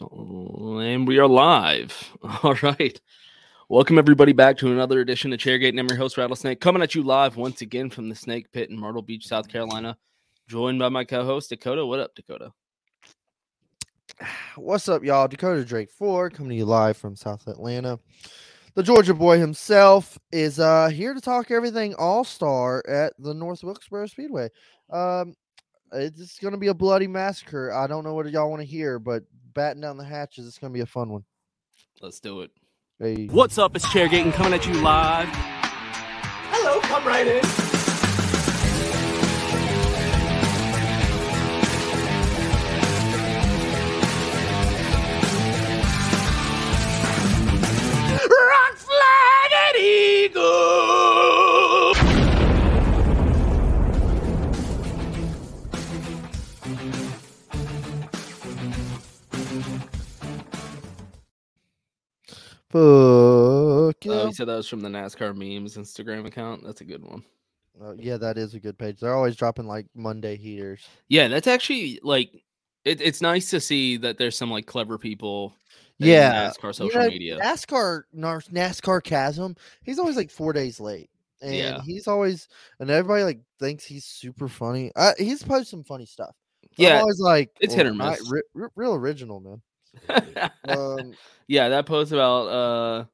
And we are live. All right. Welcome everybody back to another edition of Chairgate. And I'm your host, Rattlesnake, coming at you live once again from the Snake Pit in Myrtle Beach, South Carolina. Joined by my co-host Dakota. What up, Dakota? What's up, y'all? Dakota Drake Ford coming to you live from South Atlanta. The Georgia boy himself is uh here to talk everything All Star at the North Wilkesboro Speedway. Um, it's going to be a bloody massacre. I don't know what y'all want to hear, but batten down the hatches. It's going to be a fun one. Let's do it. Hey. What's up? It's Chairgate and coming at you live. Hello, come right in. Rock flag and eagle. Fuck Oh, yeah. you said that was from the NASCAR memes Instagram account. That's a good one. Uh, yeah, that is a good page. They're always dropping like Monday heaters. Yeah, that's actually like it, it's nice to see that there's some like clever people. Yeah, NASCAR social media. NASCAR, NASCAR Chasm. He's always like four days late, and Yeah. he's always and everybody like thinks he's super funny. Uh, he's posted some funny stuff. So I'm Yeah, always like it's hit or "Well, miss." Re- re- real original, man. Um, yeah, that post about uh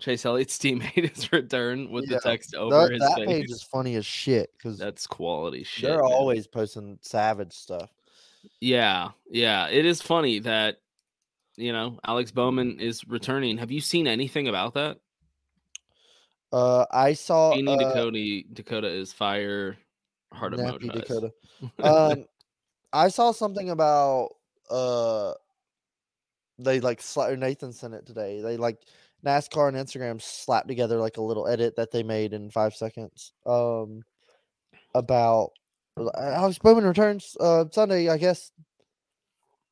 Chase Elliott's teammate is return with Yeah, the text over that, his that face. page is funny as shit because That's quality shit. they're man. always posting savage stuff. Yeah, yeah. It is funny that you know Alex Bowman is returning. Have you seen anything about that? Uh, I saw uh, Dakota Dakota is fire heart emoji. Dakota. um, I saw something about uh, they like sla- Nathan sent it today. They like NASCAR and Instagram slapped together like a little edit that they made in five seconds. Um, about Alex Bowman returns uh Sunday, I guess.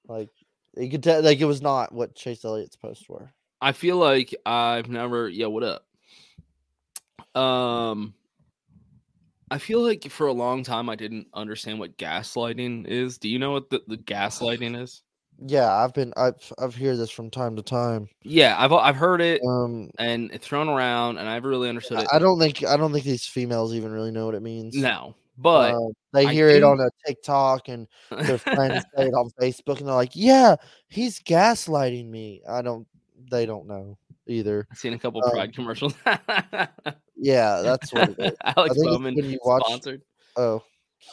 Like you could tell, like it was not what Chase Elliott's posts were. I feel like I've never yeah, what up? Um I feel like for a long time I didn't understand what gaslighting is. Do you know what the, the gaslighting is? Yeah, I've been I've I've heard this from time to time. Yeah, I've I've heard it Um, and it's thrown around and I've really understood I it. I don't think I don't think these females even really know what it means. No. But Uh, they I hear it do- on a TikTok and their friends say it on Facebook, and they're like, "Yeah, he's gaslighting me." I don't. They don't know either. I've seen a couple um, pride commercials. Yeah, that's what it is. Alex Bowman when you watch- sponsored. Oh,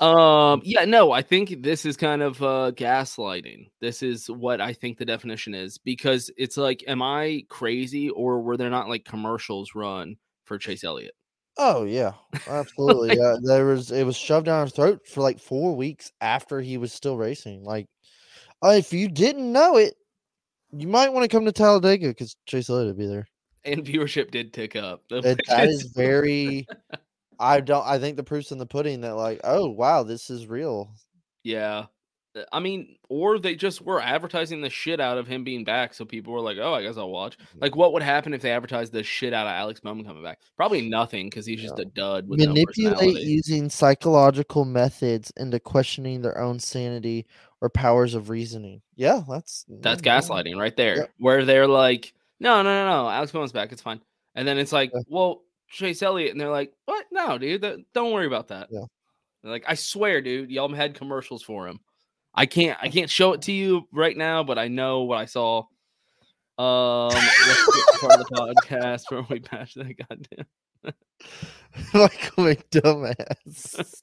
Um, yeah, no, I think this is kind of uh gaslighting. This is what I think the definition is because it's like, am I crazy or were there not like commercials run for Chase Elliott? oh yeah, absolutely. yeah, there was. It was shoved down our throat for like four weeks after he was still racing. Like, uh, if you didn't know it, you might want to come to Talladega because Chase Elliott would be there. And viewership did tick up. It, that very. I don't. I think the proof's in the pudding that like, oh wow, this is real. yeah. Uh, I mean, or they just were advertising the shit out of him being back, so people were like, "Oh, I guess I'll watch." Like, what would happen if they advertised the shit out of Alex Bowman coming back? Probably nothing, because he's just a dud with manipulate personality. using psychological methods into questioning their own sanity or powers of reasoning. Yeah, that's That's yeah, gaslighting right there, Yeah. where they're like, no, no, no, no, Alex Bowman's back. It's fine. And then it's like, Yeah. well, Chase Elliott. And they're like, what? No, dude, that, don't worry about that. Yeah. They're like, I swear, dude, y'all had commercials for him. I can't, I can't show it to you right now, but I know what I saw. Um, let's get part of the podcast where we bash that goddamn. Michael McDumbass.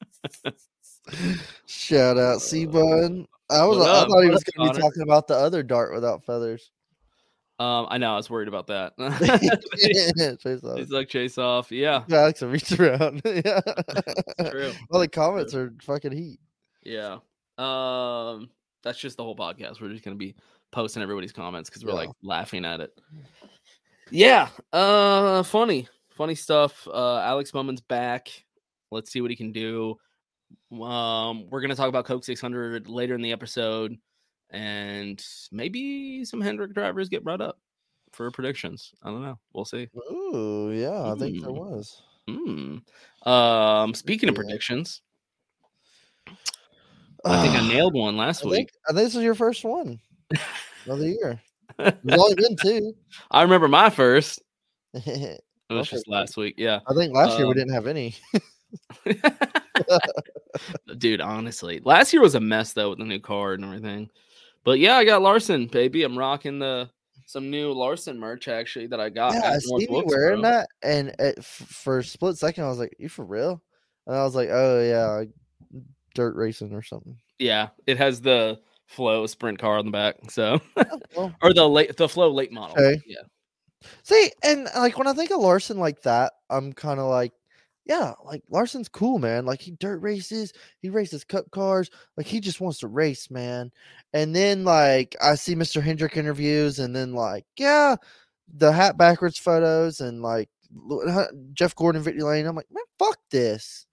Shout out, C Bun. I was I thought he was going to be talking about the other dart without feathers. Um, I know I was worried about that. Chase off. He's like chase off. Yeah, Alex will reach around. yeah. true. Well, the comments are fucking heat. Yeah. Um, that's just the whole podcast. We're just gonna be posting everybody's comments because we're Yeah. like laughing at it. Yeah. Uh, funny, funny stuff. Uh, Alex Bowman's back. Let's see what he can do. Um, we're gonna talk about Coke 600 later in the episode, and maybe some Hendrick drivers get brought up for predictions. I don't know. We'll see. Ooh, yeah, I think there Mm. was. Hmm. Um, speaking of Yeah. predictions, I think I nailed one last I week. think, I think this is your first one. Another year. There's only been two. I remember my first. It was just last week. Yeah. I think last year we Um, didn't have any. Dude, honestly, last year was a mess though with the new card and everything. But yeah, I got Larson, baby. I'm rocking the some new Larson merch actually that I got. yeah, I seen you wearing that, and it, for a split second, I was like, "You for real?" And I was like, "Oh yeah, like, dirt racing or something." Yeah, it has the flow sprint car on the back. So Oh, well, or the late the flow late model. Okay. Yeah. See, and like when I think of Larson like that, I'm kind of like, yeah, like Larson's cool, man. Like he dirt races, he races cup cars, like he just wants to race, man. And then like I see Mr. Hendrick interviews, and then like, yeah, the hat backwards photos, and like Jeff Gordon, Victory Lane. I'm like, man, fuck this.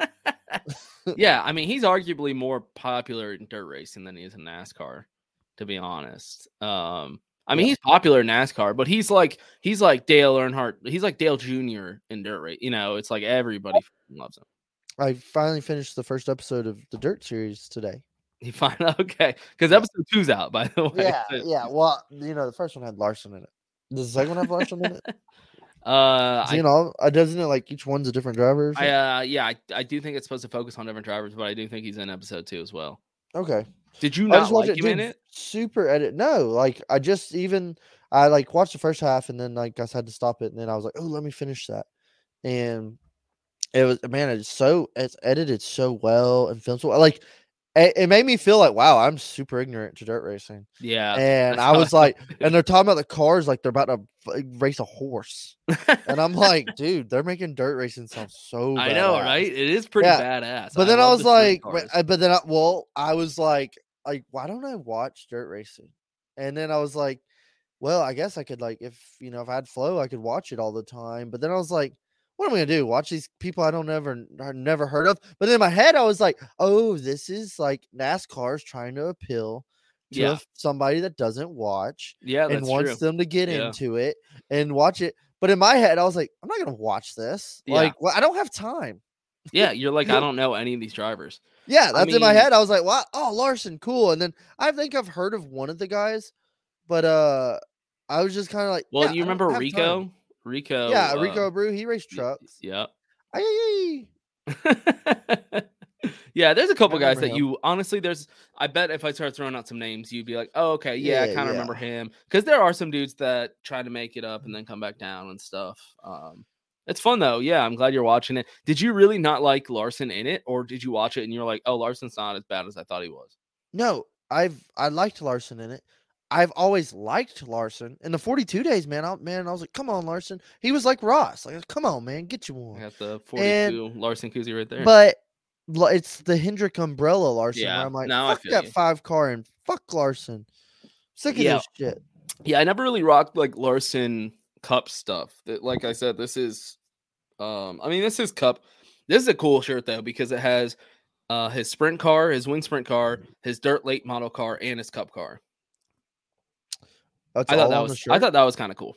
yeah, I mean he's arguably more popular in dirt racing than he is in NASCAR, to be honest. Um, I mean Yeah. he's popular in NASCAR, but he's like he's like Dale Earnhardt. He's like Dale Jr. in dirt race. You know, it's like everybody loves him. I finally finished the first episode of the Dirt series today. He find okay because Yeah. episode two's out by the way. Yeah, so- yeah. Well, you know, the first one had Larson in it. Does the second one have Larson in it? Uh, you I, know, uh, doesn't it like each one's a different driver? I uh, yeah, I, I do think it's supposed to focus on different drivers, but I do think he's in episode two as well. Okay. Did you I not just watched like it, him in it? Super edit. No, like I just even I like watched the first half and then like I had to stop it and then I was like, oh, let me finish that. And it was man, it's so it's edited so well and filmed so well. Like it, it made me feel like wow, I'm super ignorant to dirt racing. Yeah, And I was like, and they're talking about the cars like they're about to f- race a horse. And I'm like, dude, they're making dirt racing sound so. Bad. I know, right? It is pretty Yeah, badass. But then I, was the like, cars. I- but then I, well, I was like, like, why don't I watch dirt racing? And then I was like, well, I guess I could like, if you know, if I had flow, I could watch it all the time. But then I was like, what am I gonna do? Watch these people I don't ever I never heard of? But in my head, I was like, oh, this is like NASCAR's trying to appeal to Yeah. somebody that doesn't watch yeah, and wants true. them to get Yeah. into it and watch it. But in my head, I was like, I'm not gonna watch this. Yeah. Like, well, I don't have time. Yeah, you're like, I don't know any of these drivers. Yeah, I that's in my head. I was like, "Wow, oh Larson, cool." And then I think I've heard of one of the guys, but uh, I was just kind of like, Well, yeah, you remember Rico? time." Rico. Yeah, uh, Rico Abreu. He raced trucks. Yep. Yeah, there's a couple guys that him. you honestly there's I bet if I start throwing out some names, you'd be like, Oh, okay, yeah, I kind of yeah. remember him. Because there are some dudes that try to make it up and then come back down and stuff. Um it's fun though. Yeah, I'm glad you're watching it. Did you really not like Larson in it, or did you watch it and you're like, Oh, Larson's not as bad as I thought he was? No, I've I liked Larson in it. I've always liked Larson in the 42 days, man. I, man, I was like, come on, Larson. He was like Ross. Like, come on, man, get you one. got the 42 Larson Kuzi right there. But it's the Hendrick umbrella Larson. Yeah, where I'm like, fuck that you. five car and fuck Larson. Sick of Yeah. this shit. yeah, I never really rocked like Larson Cup stuff. That, like I said, this is, um, I mean, this is Cup. This is a cool shirt though because it has uh his sprint car, his wing sprint car, his dirt late model car, and his Cup car. That's I thought that was. I thought that was kind of cool.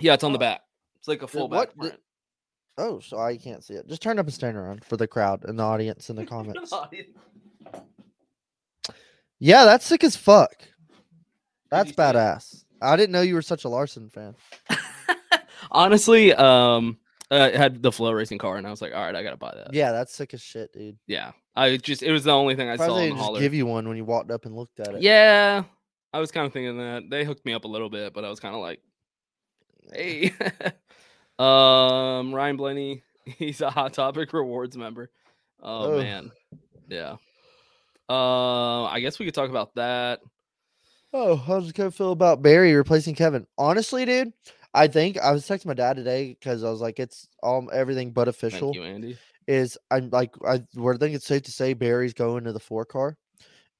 Yeah, it's on the back. It's like a full what back. did- Oh, so I can't see it. Just turn up and stand around for the crowd and the audience in the comments. yeah, that's sick as fuck. That's you see it? badass. I didn't know you were such a Larson fan. Honestly, um, uh, it had the flow racing car, and I was like, all right, I gotta buy that. Yeah, that's sick as shit, dude. Yeah, I just it was the only thing I saw Probably in they just give you one when you walked up and looked at it. Yeah, I was kind of thinking that they hooked me up a little bit, but I was kind of like, hey, um, Ryan Blaney, he's a Hot Topic Rewards member. Oh, Oh. man, yeah. Uh, I guess we could talk about that. Oh, how does Kevin feel about Berry replacing Kevin? Honestly, dude, I think I was texting my dad today because I was like, it's all everything but official. Thank you, Andy. is I'm like I we're think it's safe to say Berry's going to the four car,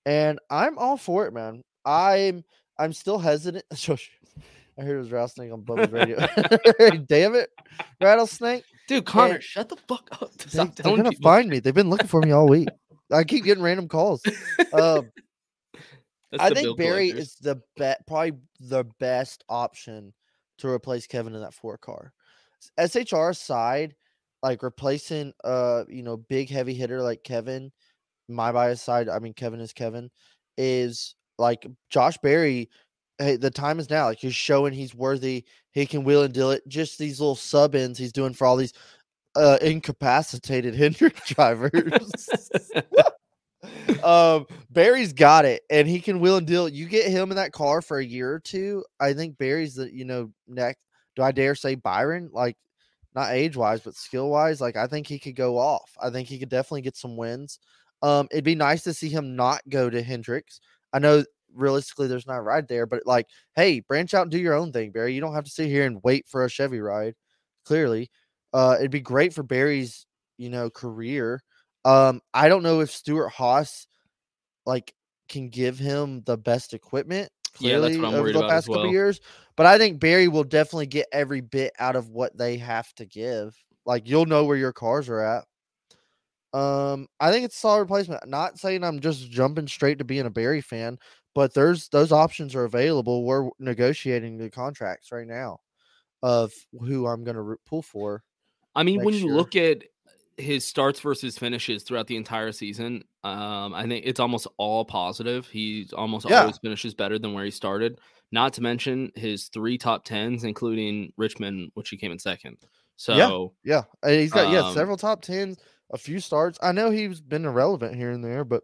and I'm all for it, man. I'm I'm still hesitant. I heard it was rattlesnake on Bubba's radio. Damn it, rattlesnake! Dude, Connor, And shut the fuck up. They, they're gonna people. find me. They've been looking for me all week. I keep getting random calls. Um, I think Berry collectors. is the bet probably the best option to replace Kevin in that four car. SHR side, like replacing uh you know big heavy hitter like Kevin, my bias side, I mean Kevin is Kevin, is like Josh Berry, hey, the time is now. Like he's showing he's worthy. He can wheel and deal it. Just these little sub ins he's doing for all these uh incapacitated Hendrick drivers. um Berry's got it and he can wheel and deal. You get him in that car for a year or two. I think Berry's the you know next do I dare say Byron? Like not age wise, but skill wise, like I think he could go off. I think he could definitely get some wins. Um, it'd be nice to see him not go to Hendricks. I know realistically there's not a ride there, but like, hey, branch out and do your own thing, Berry. You don't have to sit here and wait for a Chevy ride. Clearly, uh, it'd be great for Berry's, you know, career. Um, I don't know if Stewart-Haas like can give him the best equipment. Yeah, that's Clearly, what I'm over the past couple well. years, but I think Berry will definitely get every bit out of what they have to give. Like you'll know where your cars are at. Um, I think it's a solid replacement. Not saying I'm just jumping straight to being a Berry fan, but there's those options are available. We're negotiating the contracts right now of who I'm going to pull for. I mean, when you year. look at his starts versus finishes throughout the entire season, um, I think it's almost all positive. He almost Yeah. always finishes better than where he started. Not to mention his three top tens, including Richmond, which he came in second. So Yeah, uh, he's got yeah Um, several top tens, a few starts. I know he's been irrelevant here and there, but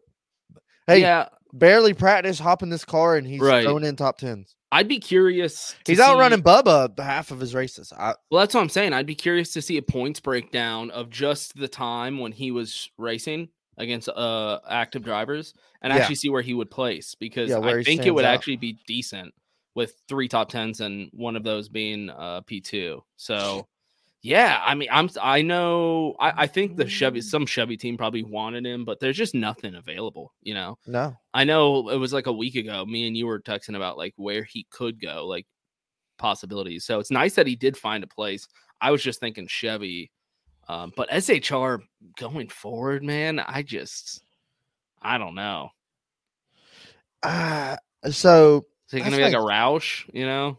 hey, yeah, barely practice, hopping this car, and he's Right. throwing in top tens. I'd be curious. He's out see- running Bubba half of his races. I, Well, that's what I'm saying. I'd be curious to see a points breakdown of just the time when he was racing against uh active drivers and Yeah. actually see where he would place because Yeah, I think it would out. actually be decent with three top tens and one of those being uh P2. So yeah, I mean I'm I know I, I think the Chevy some Chevy team probably wanted him, but there's just nothing available, you know. no, I know it was like a week ago. Me and you were texting about like where he could go, like possibilities. So it's nice that he did find a place. I was just thinking Chevy, um, but SHR going forward, man, I just, I don't know. uh, so Is it gonna be like, a like- Roush? You know?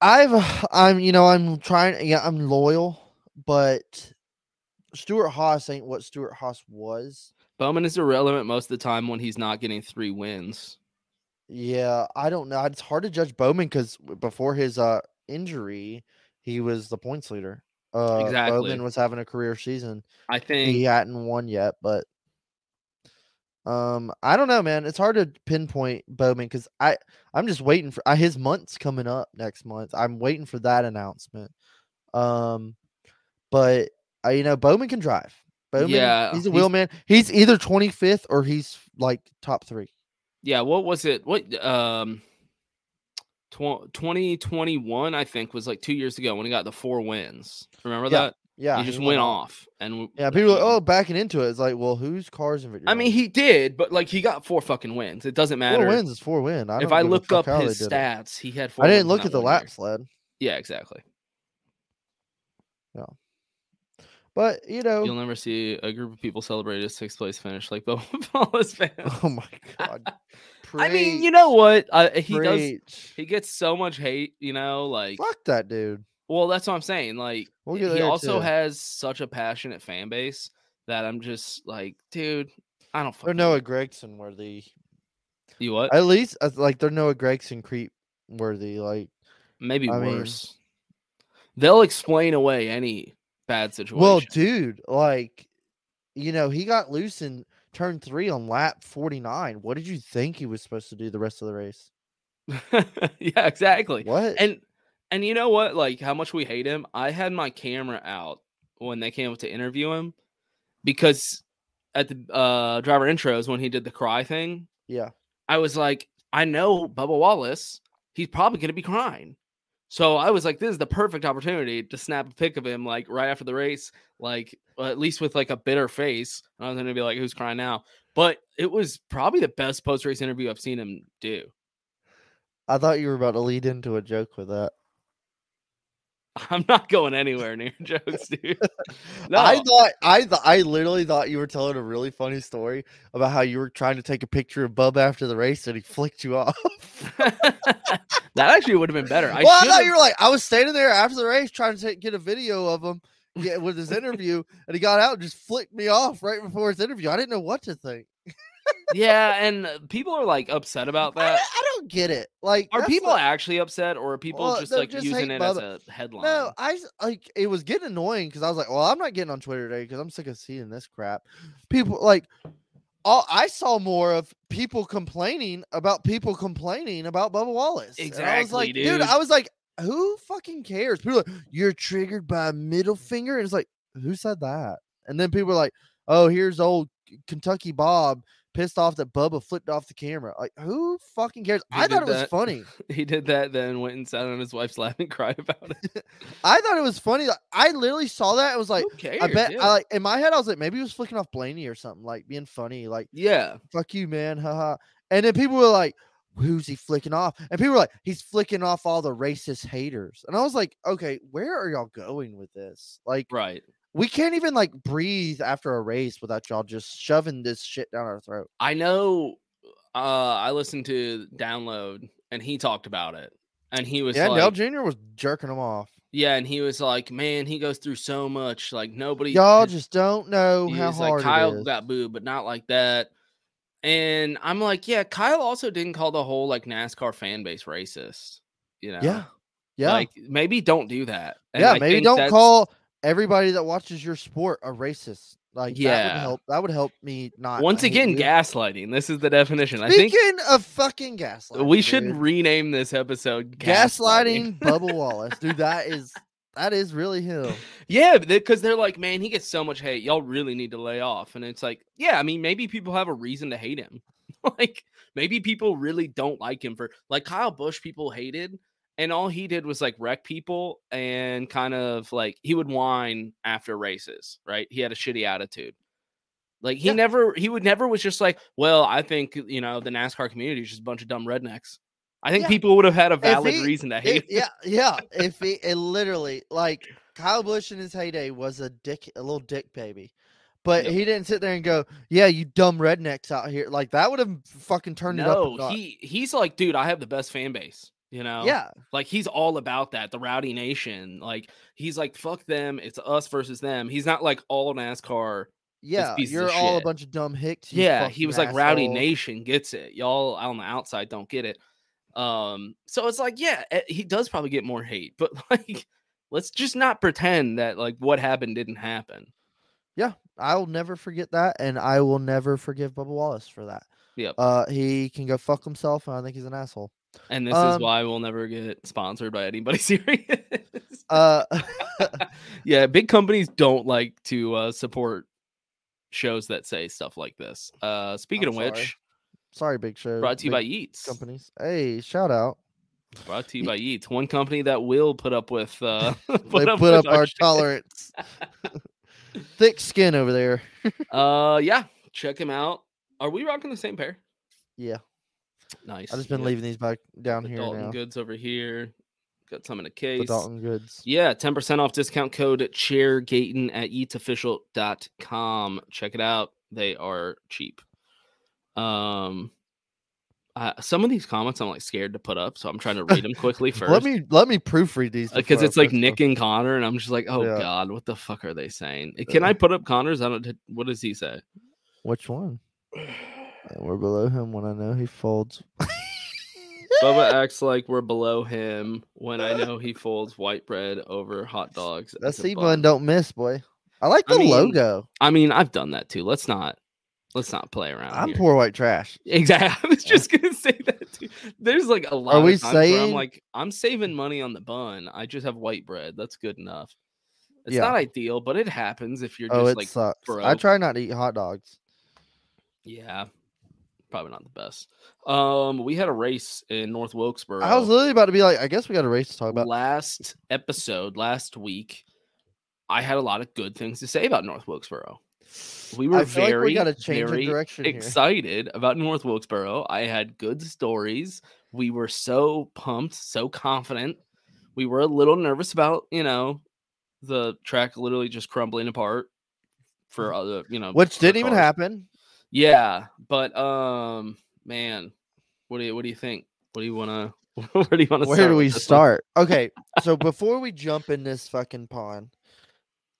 I've I'm you know I'm trying yeah I'm loyal, but Stewart-Haas ain't what Stewart-Haas was. Bowman is irrelevant most of the time when he's not getting three wins. Yeah, I don't know. It's hard to judge Bowman because before his uh injury, he was the points leader. Uh, Exactly. Bowman was having a career season. I think He hadn't won yet, but um, I don't know, man. It's hard to pinpoint Bowman because I I'm just waiting for uh, his month's coming up next month. I'm waiting for that announcement. Um, but uh, you know, Bowman can drive. Bowman, Yeah, he's a he's- wheel man. He's either 25th or he's like top three. yeah, what was it? What um tw- 2021, I think, was like two years ago when he got the four wins. Remember Yeah, that? Yeah, he just went went off. And Yeah, people are, I oh backing into it. It's like, well, whose cars in Victory? I mean, he did, but like he got four fucking wins. It doesn't matter. four wins is four win. I if I looked up his stats, he had four I didn't wins look at the year. lap sled, Yeah, exactly. Yeah, but you know, You'll never see a group of people celebrate a sixth place finish like Bo Wallace fans. oh my god. I mean, you know what? Uh, he does. He gets so much hate, you know. Like, Fuck that dude. Well, that's what I'm saying. Like, We'll he also too. has such a passionate fan base that I'm just like, dude, I don't. They're fucking Noah Gragson worthy. You what? At least like they're Noah Gragson creep worthy. Like, Maybe I mean- worse. They'll explain away any bad situation. well, dude, like, you know, he got loose in turn three on lap 49. What did you think he was supposed to do the rest of the race? yeah, exactly. What? And and you know what? Like how much we hate him. I had my camera out when they came up to interview him because at the uh driver intros when he did the cry thing, yeah. I was like, I know Bubba Wallace. He's probably gonna be crying. So I was like, this is the perfect opportunity to snap a pic of him like right after the race, like at least with like a bitter face. And I was gonna be like, who's crying now? But it was probably the best post race interview I've seen him do. I thought you were about to lead into a joke with that. I'm not going anywhere near jokes, dude. I thought I th- I literally thought you were telling a really funny story about how you were trying to take a picture of Bub after the race and he flicked you off. that actually would have been better. I well, I thought you were like I was standing there after the race trying to take, get a video of him yeah, with his interview, and he got out and just flicked me off right before his interview. I didn't know what to think. Yeah, and uh, people are like upset about that. I don't get it. Like, Are people like- actually upset, or are people Well, just like just using it as a headline? No, I like it was getting annoying because I was like, well, I'm not getting on Twitter today because I'm sick of seeing this crap. People like, all I saw more of people complaining about people complaining about Bubba Wallace. And I was like, dude. I was like, who fucking cares? People are like, you're triggered by a middle finger, and it's like, who said that? And then people are like, oh, here's old Kentucky Bob pissed off that Bubba flipped off the camera. Like, who fucking cares? He I thought it was funny. he did that, then went and sat on his wife's lap and cried about it. I thought it was funny. like, I literally saw that. and was like, cares? I bet yeah. I like in my head I was like maybe he was flicking off Blaney or something, like being funny, like yeah, fuck you, man, haha. And then people were like, Who's he flicking off? And people were like, He's flicking off all the racist haters. And I was like, Okay, where are y'all going with this? Like, right. We can't even like breathe after a race without y'all just shoving this shit down our throat. I know. Uh, I listened to Download, and he talked about it, and he was Yeah, like, Dale Jr. was jerking him off. yeah, and he was like, man, he goes through so much. Like nobody, Y'all just don't know how hard like Kyle got booed, but not like that. And I'm like, yeah, Kyle also didn't call the whole like NASCAR fan base racist. You know, yeah. Yeah. like maybe don't do that. And yeah, I maybe don't call everybody that watches your sport a racist. Like that would Yeah. help. That would help me not. Once again you. gaslighting. This is the definition. I Speaking think of fucking gaslighting, we should dude, rename this episode gaslighting Bubba Wallace, dude. That is that is really him. Yeah, because they're like, man, he gets so much hate. Y'all really need to lay off. And it's like, yeah, I mean, maybe people have a reason to hate him. like, maybe people really don't like him for like Kyle Busch. People hated, and all he did was like wreck people and kind of like he would whine after races. Right? He had a shitty attitude. Like he Yeah. never, he would never was just like, well, I think you know the NASCAR community is just a bunch of dumb rednecks. I think Yeah. people would have had a valid he- reason to hate. him. yeah, yeah. If he it literally like Kyle Busch in his heyday was a dick, a little dick baby. But Yep. he didn't sit there and go, "Yeah, you dumb rednecks out here." Like that would have fucking turned it up. No, he he's like, dude, I have the best fan base. You know, yeah, Like he's all about that, the rowdy nation. Like he's like, fuck them, it's us versus them. He's not like all NASCAR. yeah. You're all a bunch of dumb hicks. Yeah, he was like rowdy nation gets it. Y'all on the outside don't get it. Um, so it's like, yeah, eh, he does probably get more hate, but like, let's just not pretend that like what happened didn't happen. Yeah, I'll never forget that, and I will never forgive Bubba Wallace for that. Yeah, Uh, he can go fuck himself, and I think he's an asshole. And this is Um, why we'll never get sponsored by anybody serious. Uh, yeah, big companies don't like to uh, support shows that say stuff like this. Uh, speaking I'm of sorry. which, sorry, big show. brought to you by Yeats. companies. Hey, shout out. Brought to you by Yeats, one company that will put up with uh, they put up put up our shit. tolerance. Thick skin over there. Uh, yeah, check him out. Are we rocking the same pair? Yeah, Nice. I've just been Yeah, leaving these back down the here Dalton now. goods over here. Got some in a The case. Dalton goods. Yeah, 10% off discount code chairgaten at eatsofficial.com. Check it out. They are cheap. Um uh, some of these comments I'm like scared to put up, so I'm trying to read them quickly first. Let me let me proofread these because before it's like post them. Nick and Connor, and I'm just like, oh Yeah. god, what the fuck are they saying? Uh, Can I put up Connor's? I don't. What does he say? Which one? And we're below him when I know he folds. Bubba acts like we're below him when I know he folds white bread over hot dogs. That C bun. don't miss, boy. I like I the mean, logo. I mean, I've done that too. Let's not. Let's not play around. I'm here. poor white trash. Exactly. I was just gonna say that too. There's like a lot. Are we where I'm like, I'm saving money on the bun. I just have white bread. That's good enough. It's Yeah. not ideal, but it happens if you're Oh, just it like, sucks. I try not to eat hot dogs. yeah, probably not the best. Um, we had a race in North Wilkesboro. I was literally about to be like, I guess we got a race to talk about. last episode last week. I had a lot of good things to say about North Wilkesboro. We were feel like very, we got to change of very direction here. excited about North Wilkesboro. I had good stories. We were so pumped, so confident. We were a little nervous about, you know, the track literally just crumbling apart for other, you know. Which didn't even cars. happen. Yeah, but um, man, what do you what do you think? What do you want to? Where do you want to? Where do we start? Okay, so before we jump in this fucking pond,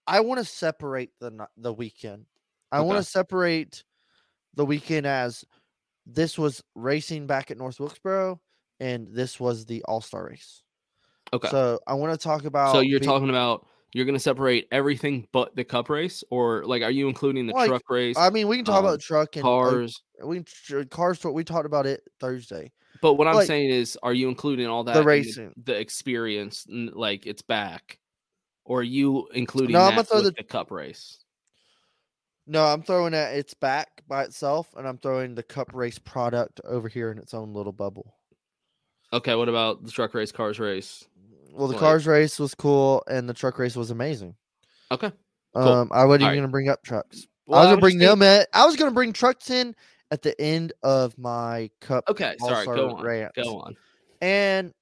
I want to separate the the weekend. I want to separate the weekend as this was racing back at North Wilkesboro, and this was the All Star race. Okay. So I want to talk about. So you're talking about you're going to separate everything but the cup race, or like are you including the Like, truck race, I mean, we can talk um, about truck and uh, cars? we can cars. We talked about it Thursday. But what I'm saying is, are you including all that in racing. the, experience, like it's back, or are you including No, I'm gonna throw the- the cup race? No, I'm throwing it. It's back by itself, and I'm throwing the Cup race product over here in its own little bubble. Okay, what about the truck race, cars race? Well, the Like- cars race was cool, and the truck race was amazing. Okay, Cool. Um, I wasn't even gonna bring up trucks. Well, I was gonna bring just them at. I was gonna bring trucks in at the end of my cup. Okay, sorry, go on, rants. go on. And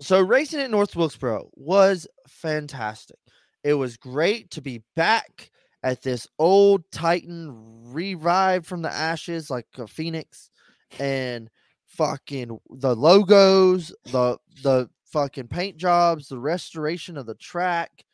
so racing at North Wilkesboro was fantastic. It was great to be back at this old Titan revived from the ashes like a phoenix and fucking the logos, the the fucking paint jobs, the restoration of the track.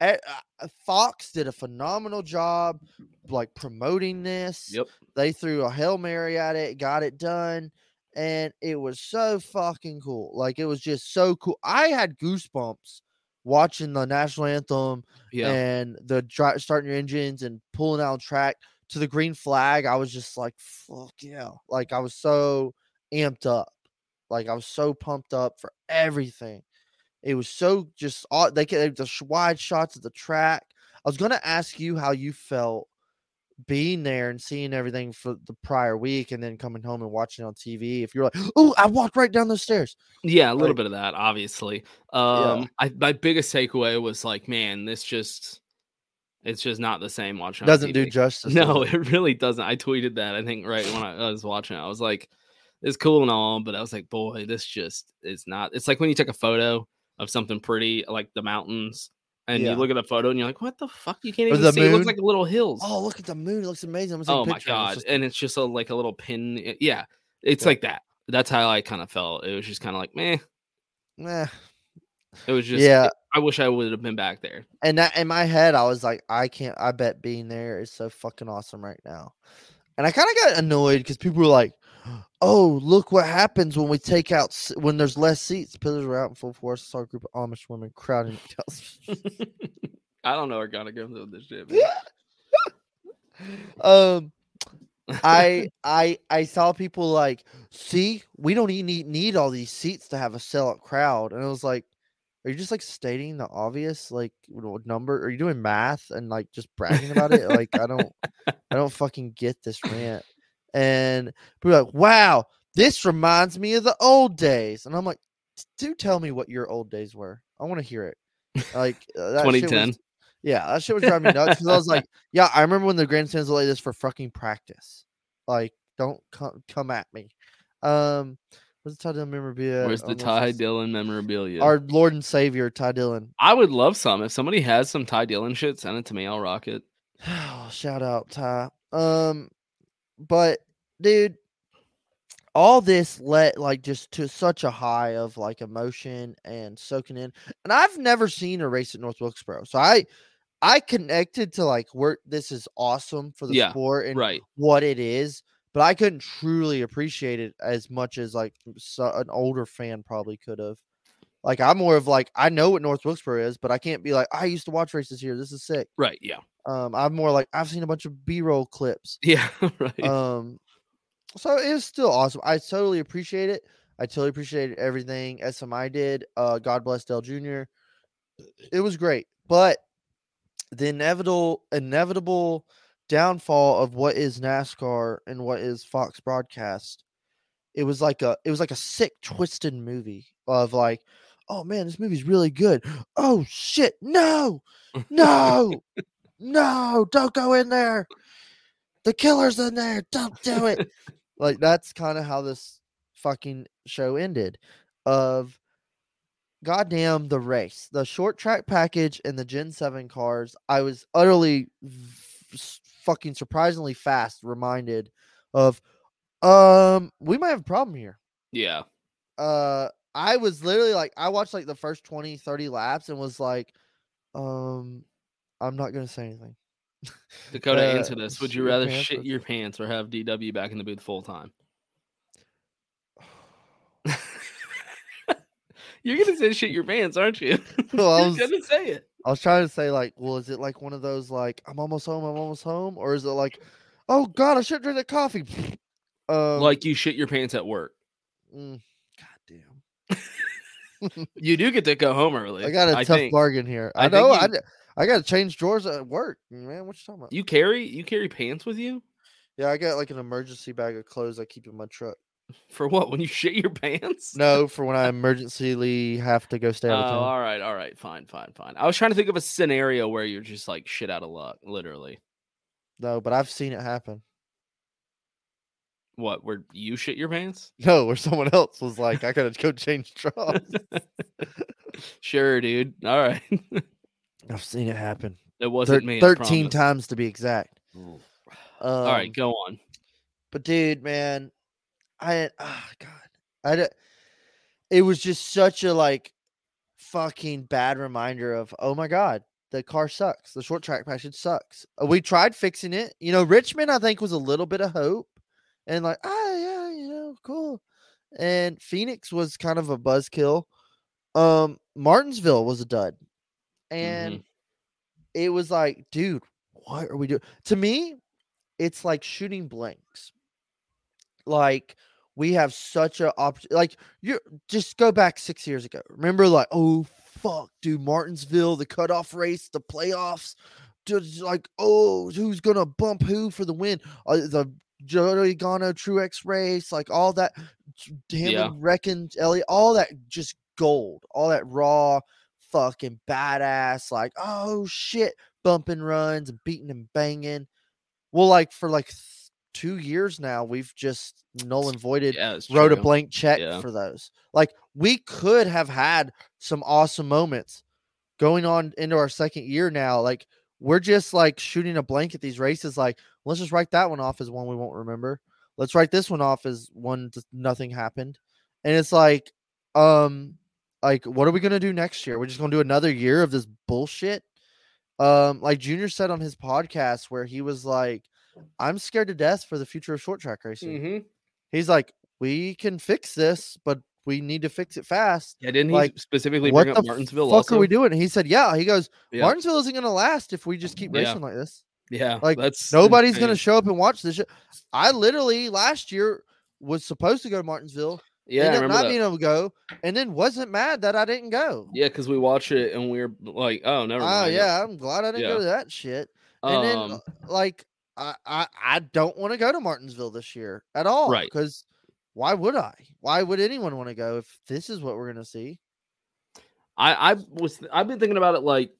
Eh, uh, Fox did a phenomenal job like promoting this Yep. they threw a hail mary at it, got it done, and it was so fucking cool. Like it was just so cool. I had goosebumps watching the national anthem Yeah. and the dri- starting your engines and pulling out track to the green flag. I was just like, fuck yeah! Like I was so amped up. Like I was so pumped up for everything. It was so just aw- they get the wide shots of the track. I was gonna ask you how you felt being there and seeing everything for the prior week and then coming home and watching it on TV. If you're like, oh, I walked right down those stairs. Yeah, a little Like- bit of that, obviously. Um, I my biggest takeaway was like, man, this just it's just not the same watching. Doesn't do justice. No, it? really doesn't. I tweeted that. I think right when I, I was watching it, I was like, "It's cool and all," but I was like, "Boy, this just is not." It's like when you take a photo of something pretty, like the mountains, and Yeah. you look at the photo and you're like, "What the fuck? You can't Or even see. It looks moon. like little oh, hills." Oh, look at the moon. It looks amazing. I'm gonna take a Oh my and it's god! just- and it's just a, like a little pin. Eh, yeah, it's Yeah. like that. That's how I kind of felt. It was just kind of like, meh. Meh. It was just. yeah. I wish I would have been back there. And that in my head, I was like, I can't. I bet being there is so fucking awesome right now. And I kind of got annoyed because people were like, "Oh, look what happens when we take out when there's less seats." Pillars were out in full force. Saw a group of Amish women crowding. I don't know where gonna go with this shit. um, I I I saw people like, see, we don't even need, need all these seats to have a sellout crowd, and I was like, are you just like stating the obvious, like number? Are you doing math and like just bragging about it? Like I don't, I don't fucking get this rant. And people are like, wow, this reminds me of the old days, and I'm like, do tell me what your old days were. I want to hear it. Like uh, that shit was- 2010. yeah, that shit was driving me nuts because I was like, yeah, I remember when the grandstands were like this for fucking practice. Like, don't come come at me. Um, where's the Ty Dillon memorabilia? Where's the Almost Ty Dillon memorabilia? Our Lord and Savior Ty Dillon. I would love some. If somebody has some Ty Dillon shit, send it to me. I'll rock it. Shout out Ty. Um, but dude, all this let like just to such a high of like emotion and soaking in. And I've never seen a race at North Wilkesboro, so I I connected to like where this is awesome for the Yeah, sport and Right. what it is, but I couldn't truly appreciate it as much as like so, an older fan probably could have. Like I'm more of like I know what North Wilkesboro is, but I can't be like I used to watch races here. This is sick. Right. Yeah. Um, I'm more like I've seen a bunch of B-roll clips. Yeah. Right. Um, so it was still awesome. I totally appreciate it. I totally appreciated everything SMI did. Uh, God bless Dale Jr. It was great, but the inevitable inevitable downfall of what is NASCAR and what is Fox broadcast. It was like a it was like a sick twisted movie of like, oh man, this movie's really good. Oh shit, no, no, no, don't go in there. The killer's in there. Don't do it. like that's kind of how this fucking show ended. Of goddamn the race, the short track package and the Gen 7 cars. I was utterly v- s- fucking surprisingly fast reminded of um we might have a problem here. yeah. Uh I was literally like I watched like the first 20 30 laps and was like um I'm not going to say anything. Dakota, Uh, answer this. Would you rather pants shit your pants or have DW back in the booth full time? You're gonna say shit your pants, aren't you? Well, I was- gonna say it. I was trying to say like, well, is it like one of those like I'm almost home, I'm almost home, or is it like, oh God, I should drink that coffee. Um, like you shit your pants at work. mm, God damn, You do get to go home early. I got a I tough think. bargain here. I I, know. you- I, got to change drawers at work, man. What you talking about? You carry you carry pants with you Yeah, I got like an emergency bag of clothes I keep in my truck. for what? When you shit your pants? No, for when I emergencyly have to go stay Oh, out of oh, town. all right, all right, fine, fine, fine. I was trying to think of a scenario where you're just like shit out of luck, literally. No, but I've seen it happen. What? Where you shit your pants? No, where someone else was like, I gotta go change drawers. sure, dude. All right. I've seen it happen. it wasn't me. Thirteen times to be exact. Um, all right, go on. But dude, man, I ah God, I d- it was just such a like fucking bad reminder of oh my God, the car sucks. The short track package sucks. Uh, We tried fixing it. You know, Richmond I think was a little bit of hope, and like ah yeah, you know, cool. And Phoenix was kind of a buzzkill. Um, Martinsville was a dud, and it was like, dude, what are we doing? To me, it's like shooting blanks. Like we have such a op- like you just go back six years ago. Remember, like, oh fuck, dude, Martinsville, the cutoff race, the playoffs, just like, oh, who's gonna bump who for the win? Uh, the Joey Logano Truex race, like all that, him Yeah. Reckon Elliott, all that just gold, all that raw, fucking badass, like, oh shit, bumping runs and beating and banging. Well, like for like th- two years now, we've just null and voided Yeah, wrote a blank check Yeah. for those. Like we could have had some awesome moments going on into our second year now. Like we're just like shooting a blank at these races. Like let's just write that one off as one we won't remember. Let's write this one off as one nothing happened. And it's like, um, like what are we gonna do next year? We're just gonna do another year of this bullshit. Um, like Junior said on his podcast where he was like, I'm scared to death for the future of short track racing Mhm. he's like, we can fix this, but we need to fix it fast. Yeah, didn't he Like, specifically what bring up Martinsville? fuck also? are we doing? He said, yeah. He goes, Yeah. Martinsville isn't going to last if we just keep Yeah. racing like this. Yeah, Like, that's Nobody's going to show up and watch this shit. I literally last year was supposed to go to Martinsville, Yeah, I ended not that. being able to go, and then wasn't mad that I didn't go. Yeah, because we watched it and we were like, "Oh, never mind. Oh mind." yeah, I'm glad I didn't Yeah. go to that shit. And then Um, uh, like I I, I don't want to go to Martinsville this year at all. Right. Because why would I? Why would anyone want to go if this is what we're gonna see? I I was I've been thinking about it like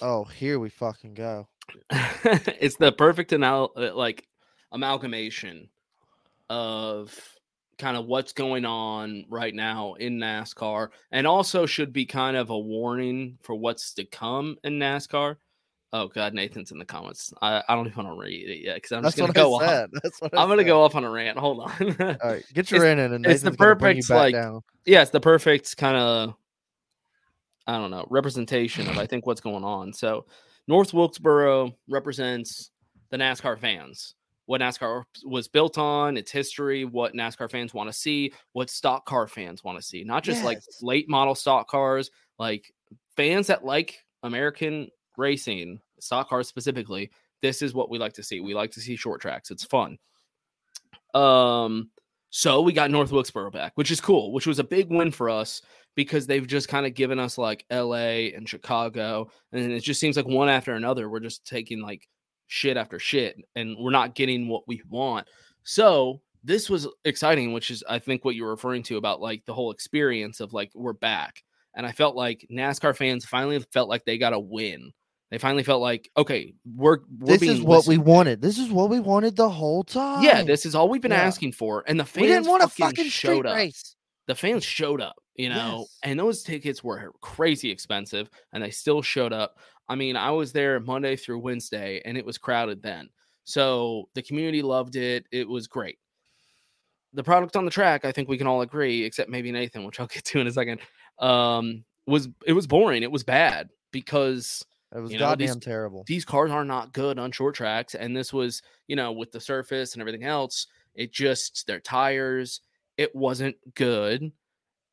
Oh, here we fucking go. it's the perfect anal- uh, like amalgamation of kind of what's going on right now in NASCAR and also should be kind of a warning for what's to come in NASCAR. Oh god, Nathan's in the comments. I, I don't even want to read it yet because I'm That's just gonna go off. said. That's what I I'm gonna said. go off on a rant. Hold on. All right, get your rant in, and it's the Nathan's bring you perfect, like, down. yeah, it's the perfect kind of I don't know representation of I think what's going on. So North Wilkesboro represents the NASCAR fans. What NASCAR was built on, its history, what NASCAR fans want to see, what stock car fans want to see. Not just like late model stock cars, like fans that like American racing, stock cars specifically. This is what we like to see. We like to see short tracks. It's fun. Um, so we got North Wilkesboro back, which is cool, which was a big win for us because they've just kind of given us like LA and Chicago, and it just seems like one after another, we're just taking like shit after shit, and we're not getting what we want. So this was exciting, which is I think what you're referring to about like the whole experience of like we're back. And I felt like NASCAR fans finally felt like they got a win. They finally felt like, okay, we're, we're This is what we wanted. This is what we wanted the whole time. yeah, this is all we've been Yeah. asking for, and the fans we didn't want a fucking, fucking showed up. race. The fans showed up, you know, Yes. and those tickets were crazy expensive, and they still showed up. I mean, I was there Monday through Wednesday, and it was crowded then. So the community loved it. It was great. The product on the track, I think we can all agree, except maybe Nathan, which I'll get to in a second, um, was it was boring. It was bad because It was You know, these- goddamn terrible. these cars are not good on short tracks and this was you know with the surface and everything else it just their tires it wasn't good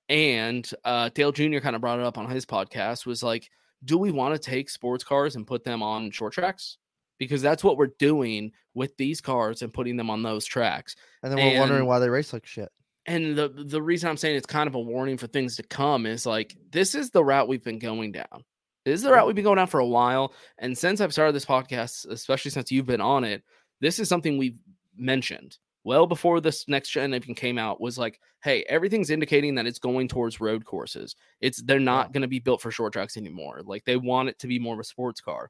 and uh dale jr kind of brought it up on his podcast was like do we want to take sports cars and put them on short tracks? Because that's what we're doing with these cars and putting them on those tracks. And then we're wondering why they race like shit. and the the reason i'm saying it's kind of a warning for things to come is like this is the route we've been going down. This is the route we've been going down for a while and since i've started this podcast especially since you've been on it this is something we've mentioned well before this next gen even came out was like hey everything's indicating that it's going towards road courses it's they're not going to be built for short tracks anymore like they want it to be more of a sports car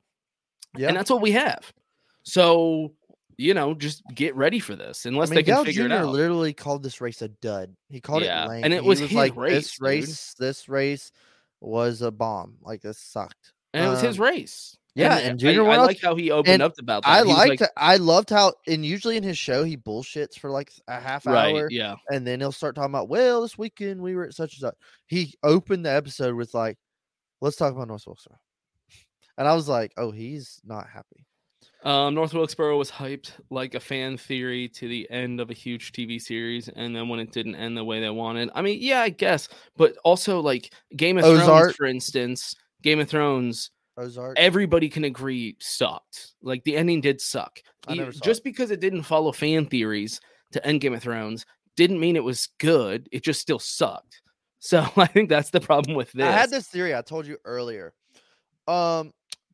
Yeah. and that's what we have so you know just get ready for this I unless mean, they can Dale figure Jr. it out literally called this race a dud. He called Yeah, it lame. and it was his like, race, This dude. race, this race was a bomb. Like this sucked. and it was his Um, race. Yeah, and, and I- Junior I, like how he opened up about that. I liked. like, I loved how, and usually in his show he bullshits for like a half right, hour, yeah, and then he'll start talking about, well, this weekend we were at such and such. He opened the episode with like, let's talk about North Wilkesboro, and I was like, oh, he's not happy. um, North Wilkesboro was hyped like a fan theory to the end of a huge TV series, and then when it didn't end the way they wanted, I mean, yeah, I guess, but also like Game of Thrones, for instance, Game of Thrones, Ozark. everybody can agree sucked. Like the ending did suck. I never saw just because it didn't follow fan theories to end Game of Thrones didn't mean it was good. It just still sucked. So I think that's the problem with this. I had this theory I told you earlier. Um,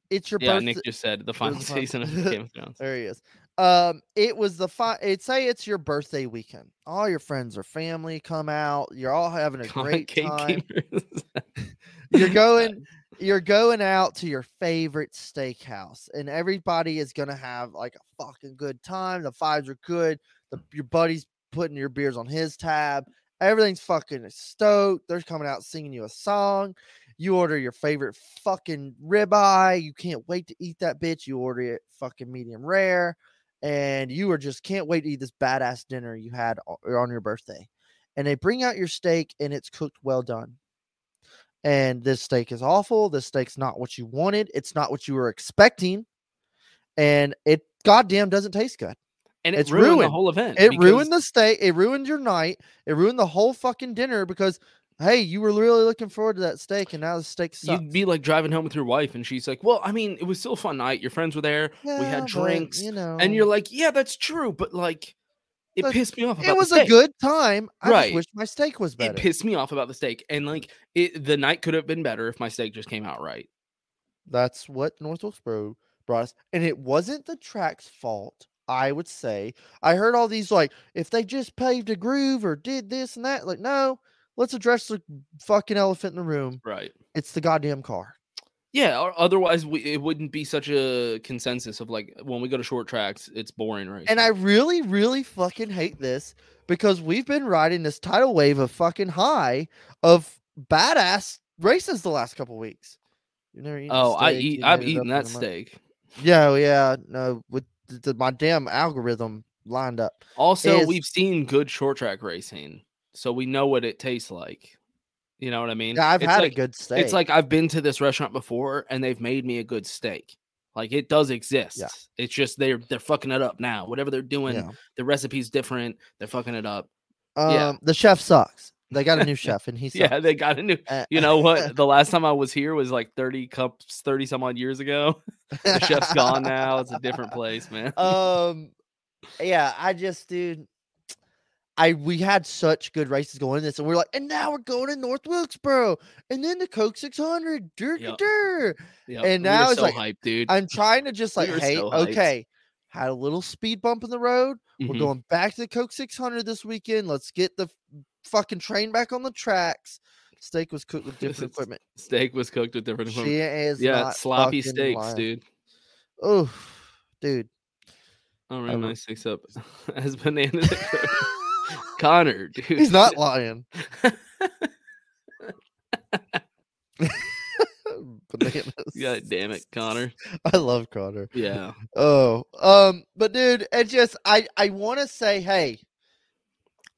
it's your yeah, birthday. Nick just said the final the season of Game of Thrones. There he is. Um, it was the fi- it say it's your birthday weekend. All your friends or family come out. You're all having a great time. You're going you're going out to your favorite steakhouse and everybody is to have like a fucking good time. The vibes are good. The, your buddy's putting your beers on his tab. Everything's fucking stoked. They're coming out singing you a song. You order your favorite fucking ribeye. You can't wait to eat that bitch. You order it fucking medium rare. And you are just can't wait to eat this badass dinner you had on your birthday. And they bring out your steak and it's cooked well done and this steak is awful. This steak's not what you wanted. It's not what you were expecting, and it goddamn doesn't taste good. and it It's ruined, the whole event. It because- ruined the steak. It ruined your night. It ruined the whole fucking dinner because hey, you were really looking forward to that steak, and now the steak sucks. You'd be like driving home with your wife, and she's like, "Well, I mean, it was still a fun night. Your friends were there. we Yeah, had but, drinks, you know, and you're like, yeah, that's true, but like, it pissed me off. About it the was a good time. I Right. wish my steak was better. It pissed me off about the steak, and like, it the night could have been better if my steak just came out right. That's what North Wilkesboro brought us. And it wasn't the track's fault, I would say. I heard all these like, if they just paved a groove or did this and that, like, no, let's address the fucking elephant in the room. Right. It's the goddamn car. Yeah. Or otherwise, we, it wouldn't be such a consensus of like when we go to short tracks, it's boring, right? And I really, really fucking hate this because we've been riding this tidal wave of fucking high of badass races the last couple weeks. You never eaten oh, I eat. I've eaten that steak. Yeah, oh, yeah, no, with the, the- my damn algorithm lined up. Also, is- we've seen good short track racing, so we know what it tastes like. You know what I mean? Yeah, I've It's had like, a good steak. It's like I've been to this restaurant before, and they've made me a good steak. Like it does exist. It's just they're they're fucking it up now. Whatever they're doing, Yeah. the recipe's different. They're fucking it up. Um, yeah. the chef sucks. They got a new chef, and he sucks. Yeah, they got a new. Uh, You know what? the last time I was here was like thirty cups, thirty some odd years ago. The chef's gone now. It's a different place, man. um, yeah, I just, dude, I we had such good races going in this, and we're like, and now we're going to North Wilkesboro, and then the Coke 600, dur, Yep. dur. Yep, and we were now it's so like, hyped, dude. I'm trying to just like, were hey, so okay, had a little speed bump in the road. We're Mhm. going back to the Coke 600 this weekend. Let's get the fucking train back on the tracks. Steak was cooked with different equipment. Steak was cooked with different She equipment. is Yeah, not sloppy steaks, lying. dude. Oh, dude. Ring will- my six up as banana. Connor, dude. He's not lying. Bananas. God damn it, Connor. I love Connor. Yeah. Oh, um, but dude, it just I I want to say, hey,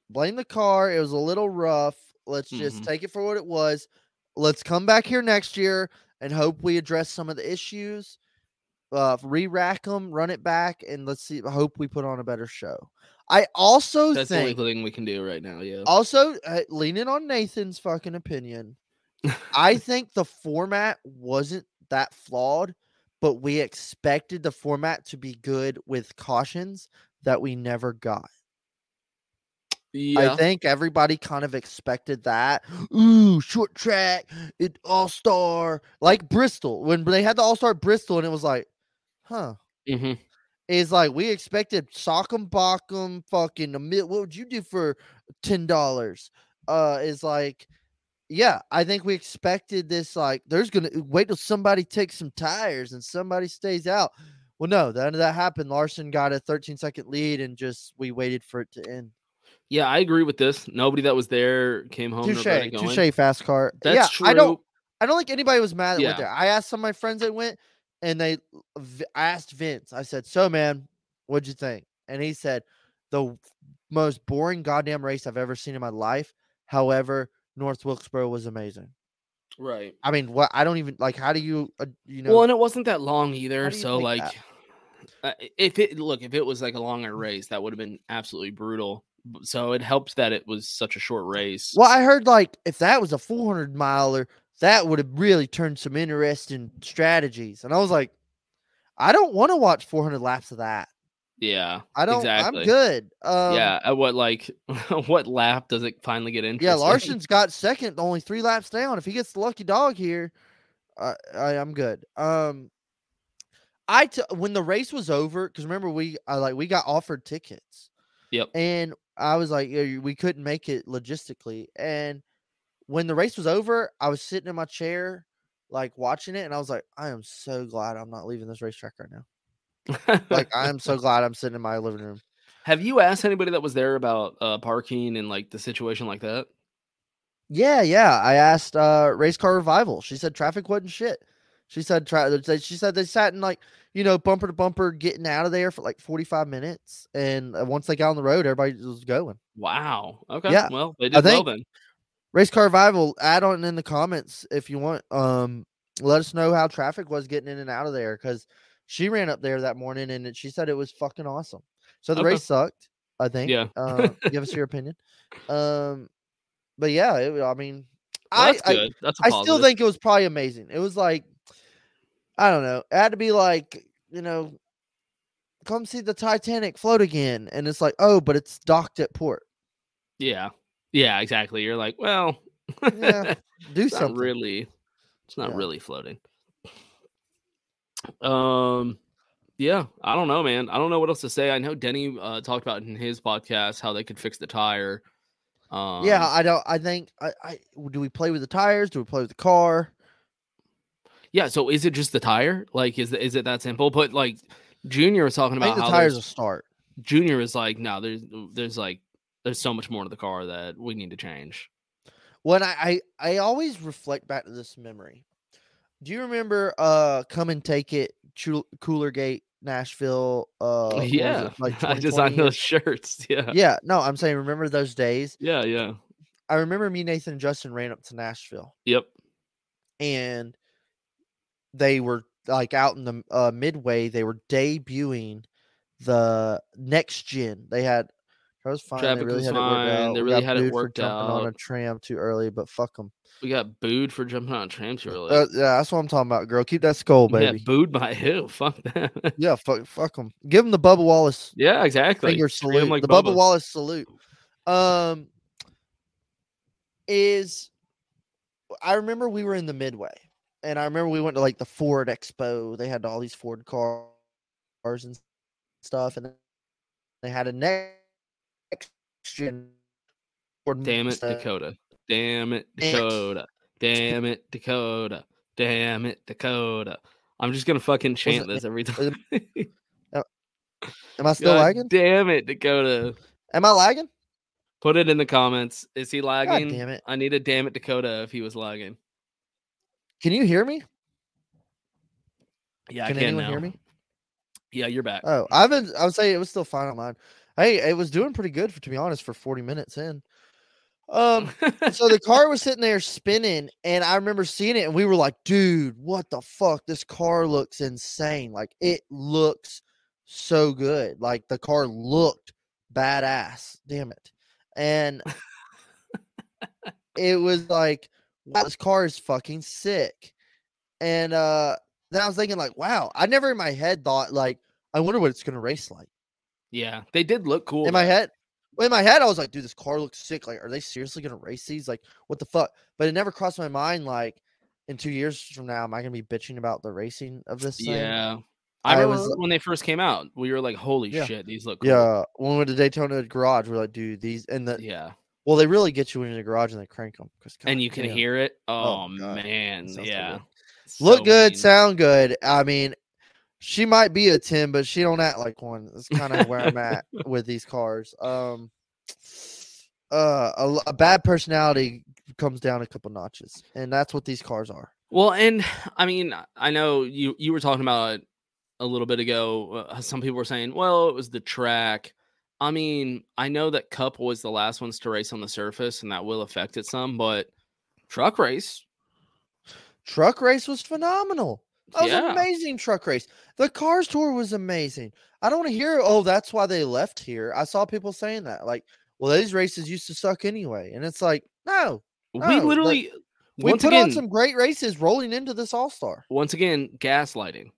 blame the car. It was a little rough. Let's just Mhm. take it for what it was. Let's come back here next year and hope we address some of the issues. Uh, re-rack them, run it back, and let's see. Hope we put on a better show. I also That's the only thing we can do right now. Yeah. also uh, leaning on Nathan's fucking opinion, I think the format wasn't that flawed, but we expected the format to be good with cautions that we never got. Yeah. I think everybody kind of expected that. Ooh, short track, it all star like Bristol when they had the all star Bristol, and it was like, huh. hmm Is like we expected Sock'em Bock'em fucking a mil- what would you do for ten dollars? Uh is like yeah, I think we expected this like there's gonna wait till somebody takes some tires and somebody stays out. Well, no, none of that happened. Larson got a 13 second lead and just we waited for it to end. Yeah, I agree with this. Nobody that was there came home Touche, touche, fast car. That's yeah, true. I don't I don't think anybody was mad that Yeah. went there. I asked some of my friends that went, and they I asked Vince. I said, "So, man, what'd you think?" And he said, "The most boring goddamn race I've ever seen in my life. However, North Wilkesboro was amazing. Right. I mean, what? I don't even like. How do you, uh, you know? well, and it wasn't that long either. So like, uh, if it look if it was like a longer race, that would have been absolutely brutal. So it helped that it was such a short race. well, I heard like if that was a 400 miler, that would have really turned some interesting strategies. And I was like, I don't want to watch 400 laps of that. Yeah. I don't. Exactly. I'm good. Um, yeah. At what like what lap does it finally get interesting? Yeah, Larson's got second, only three laps down. If he gets the lucky dog here, I, I I'm good. Um, I t- when the race was over, because remember we I like we got offered tickets. Yep. And I was like, "Yeah, we couldn't make it logistically. And when the race was over, I was sitting in my chair, like watching it, and I was like, I am so glad I'm not leaving this racetrack right now. Like I am so glad I'm sitting in my living room. Have you asked anybody that was there about uh, parking and like the situation like that? Yeah, yeah. I asked uh race car revival. She said traffic wasn't shit. She said they- she said they sat in like, you know, bumper to bumper getting out of there for like 45 minutes and uh, once they got on the road everybody was going. Wow. Okay. Yeah, Well, they I did well then. Race car revival add on in the comments if you want. Um let us know how traffic was getting in and out of there cuz she ran up there that morning and she said it was fucking awesome. So the Okay. race sucked, I think. Yeah. Uh, give us your opinion. Um but yeah, it, I mean Well, I, that's I good. that's a I still think it was probably amazing. It was like, I don't know. It had to be like, you know, come see the Titanic float again. And it's like, oh, but it's docked at port. Yeah. Yeah, exactly. You're like, well, Yeah, Do it's not something. really it's not Yeah. really floating. Um yeah, I don't know, man. I don't know what else to say. I know Denny uh, talked about in his podcast how they could fix the tire. Um, yeah, I don't. I think. I, I do we play with the tires? Do we play with the car? yeah. So is it just the tire? Like, is it, is it that simple? But like, Junior was talking about the tires will start. Junior is like, no, there's there's like there's so much more to the car that we need to change. When I, I I always reflect back to this memory. Do you remember uh come and take it Chul- Cooler Gate Nashville? Uh, yeah, it, like I 2020 designed those shirts. Yeah, Yeah, no, I'm saying remember those days. yeah, yeah. I remember me, Nathan, and Justin ran up to Nashville, Yep. and they were like out in the uh, midway. They were debuting the next gen. They had I was fine. Traffic they really was had it worked fine, out. they We really got had it booed for worked jumping on a tram too early, but fuck them. We got booed for jumping on a tram too early. Uh, yeah, that's what I'm talking about, girl. Keep that skull, yeah, baby. booed by who? Fuck that. Yeah, fuck, fuck them. Give them the Bubba Wallace yeah, exactly. finger salute. like the Bubba Bubba. Wallace salute. Um, is I remember we were in the Midway, and I remember we went to like the Ford Expo. They had all these Ford cars and stuff, and they had a next Damn it, Dakota. Damn it. Dakota. Damn it, Dakota. Damn it, Dakota. I'm just gonna fucking chant this every time. Am I still God lagging? Damn it, Dakota. Am I lagging? Put it in the comments. Is he lagging? damn it. I need a damn it, Dakota, if he was lagging. Can you hear me? Yeah, Can I can anyone now. hear me? Yeah, you're back. Oh, I've been. I would say it was still fine on mine. Hey, it was doing pretty good for, to be honest, for forty minutes in. Um, so the car was sitting there spinning, and I remember seeing it, and we were like, "Dude, what the fuck? This car looks insane! Like it looks so good. Like the car looked badass. Damn it!" And it was like, "Wow, this car is fucking sick." And uh, then I was thinking, like, "Wow!" I never in my head thought, like, "I wonder what it's gonna race like." Yeah, they did look cool. in my head in my head i was like dude this car looks sick like are they seriously gonna race these like what the fuck but it never crossed my mind like in two years from now am i gonna be bitching about the racing of this thing Yeah. I, I remember was- when they first came out, we were like, "Holy Yeah. shit, these look cool." yeah when we went to daytona garage we're like dude these and the yeah, well they really get you in the garage and they crank them and you can hear it. Oh, Oh, man, yeah, good. So look good mean. sound good i mean she might be a 10 but she don't act like one that's kind of where i'm at with these cars um uh a bad personality comes down a couple notches and that's what these cars are Well, and I mean, I know you you were talking about a little bit ago. Uh, some people were saying, "Well, it was the track." I mean, I know that Cup was the last ones to race on the surface, and that will affect it some. But truck race, truck race was phenomenal that was an amazing truck race. The cars tour was amazing. I don't want to hear oh that's why they left here. I saw people saying that like well these races used to suck anyway. And it's like no we Oh, but literally we once put again, on some great races rolling into this all-star. Once again, gaslighting,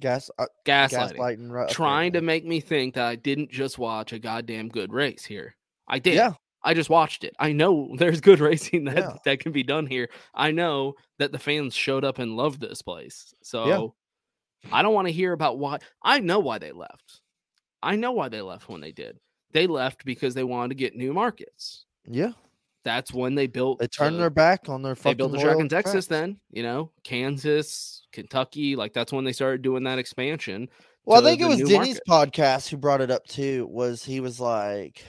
gas uh, gaslighting, gaslighting right okay, trying to make me think that I didn't just watch a goddamn good race here. I did. yeah I just watched it. I know there's good racing that Yeah. that can be done here. I know that the fans showed up and loved this place. So I don't want to hear about why. I know why they left. I know why they left when they did. They left because they wanted to get new markets. yeah That's when they built. they turned the- their back on their They built the track in Texas. tracks. Then you know Kansas, Kentucky. Like that's when they started doing that expansion. Well, I think it was Denny's podcast who brought it up too. Was he was like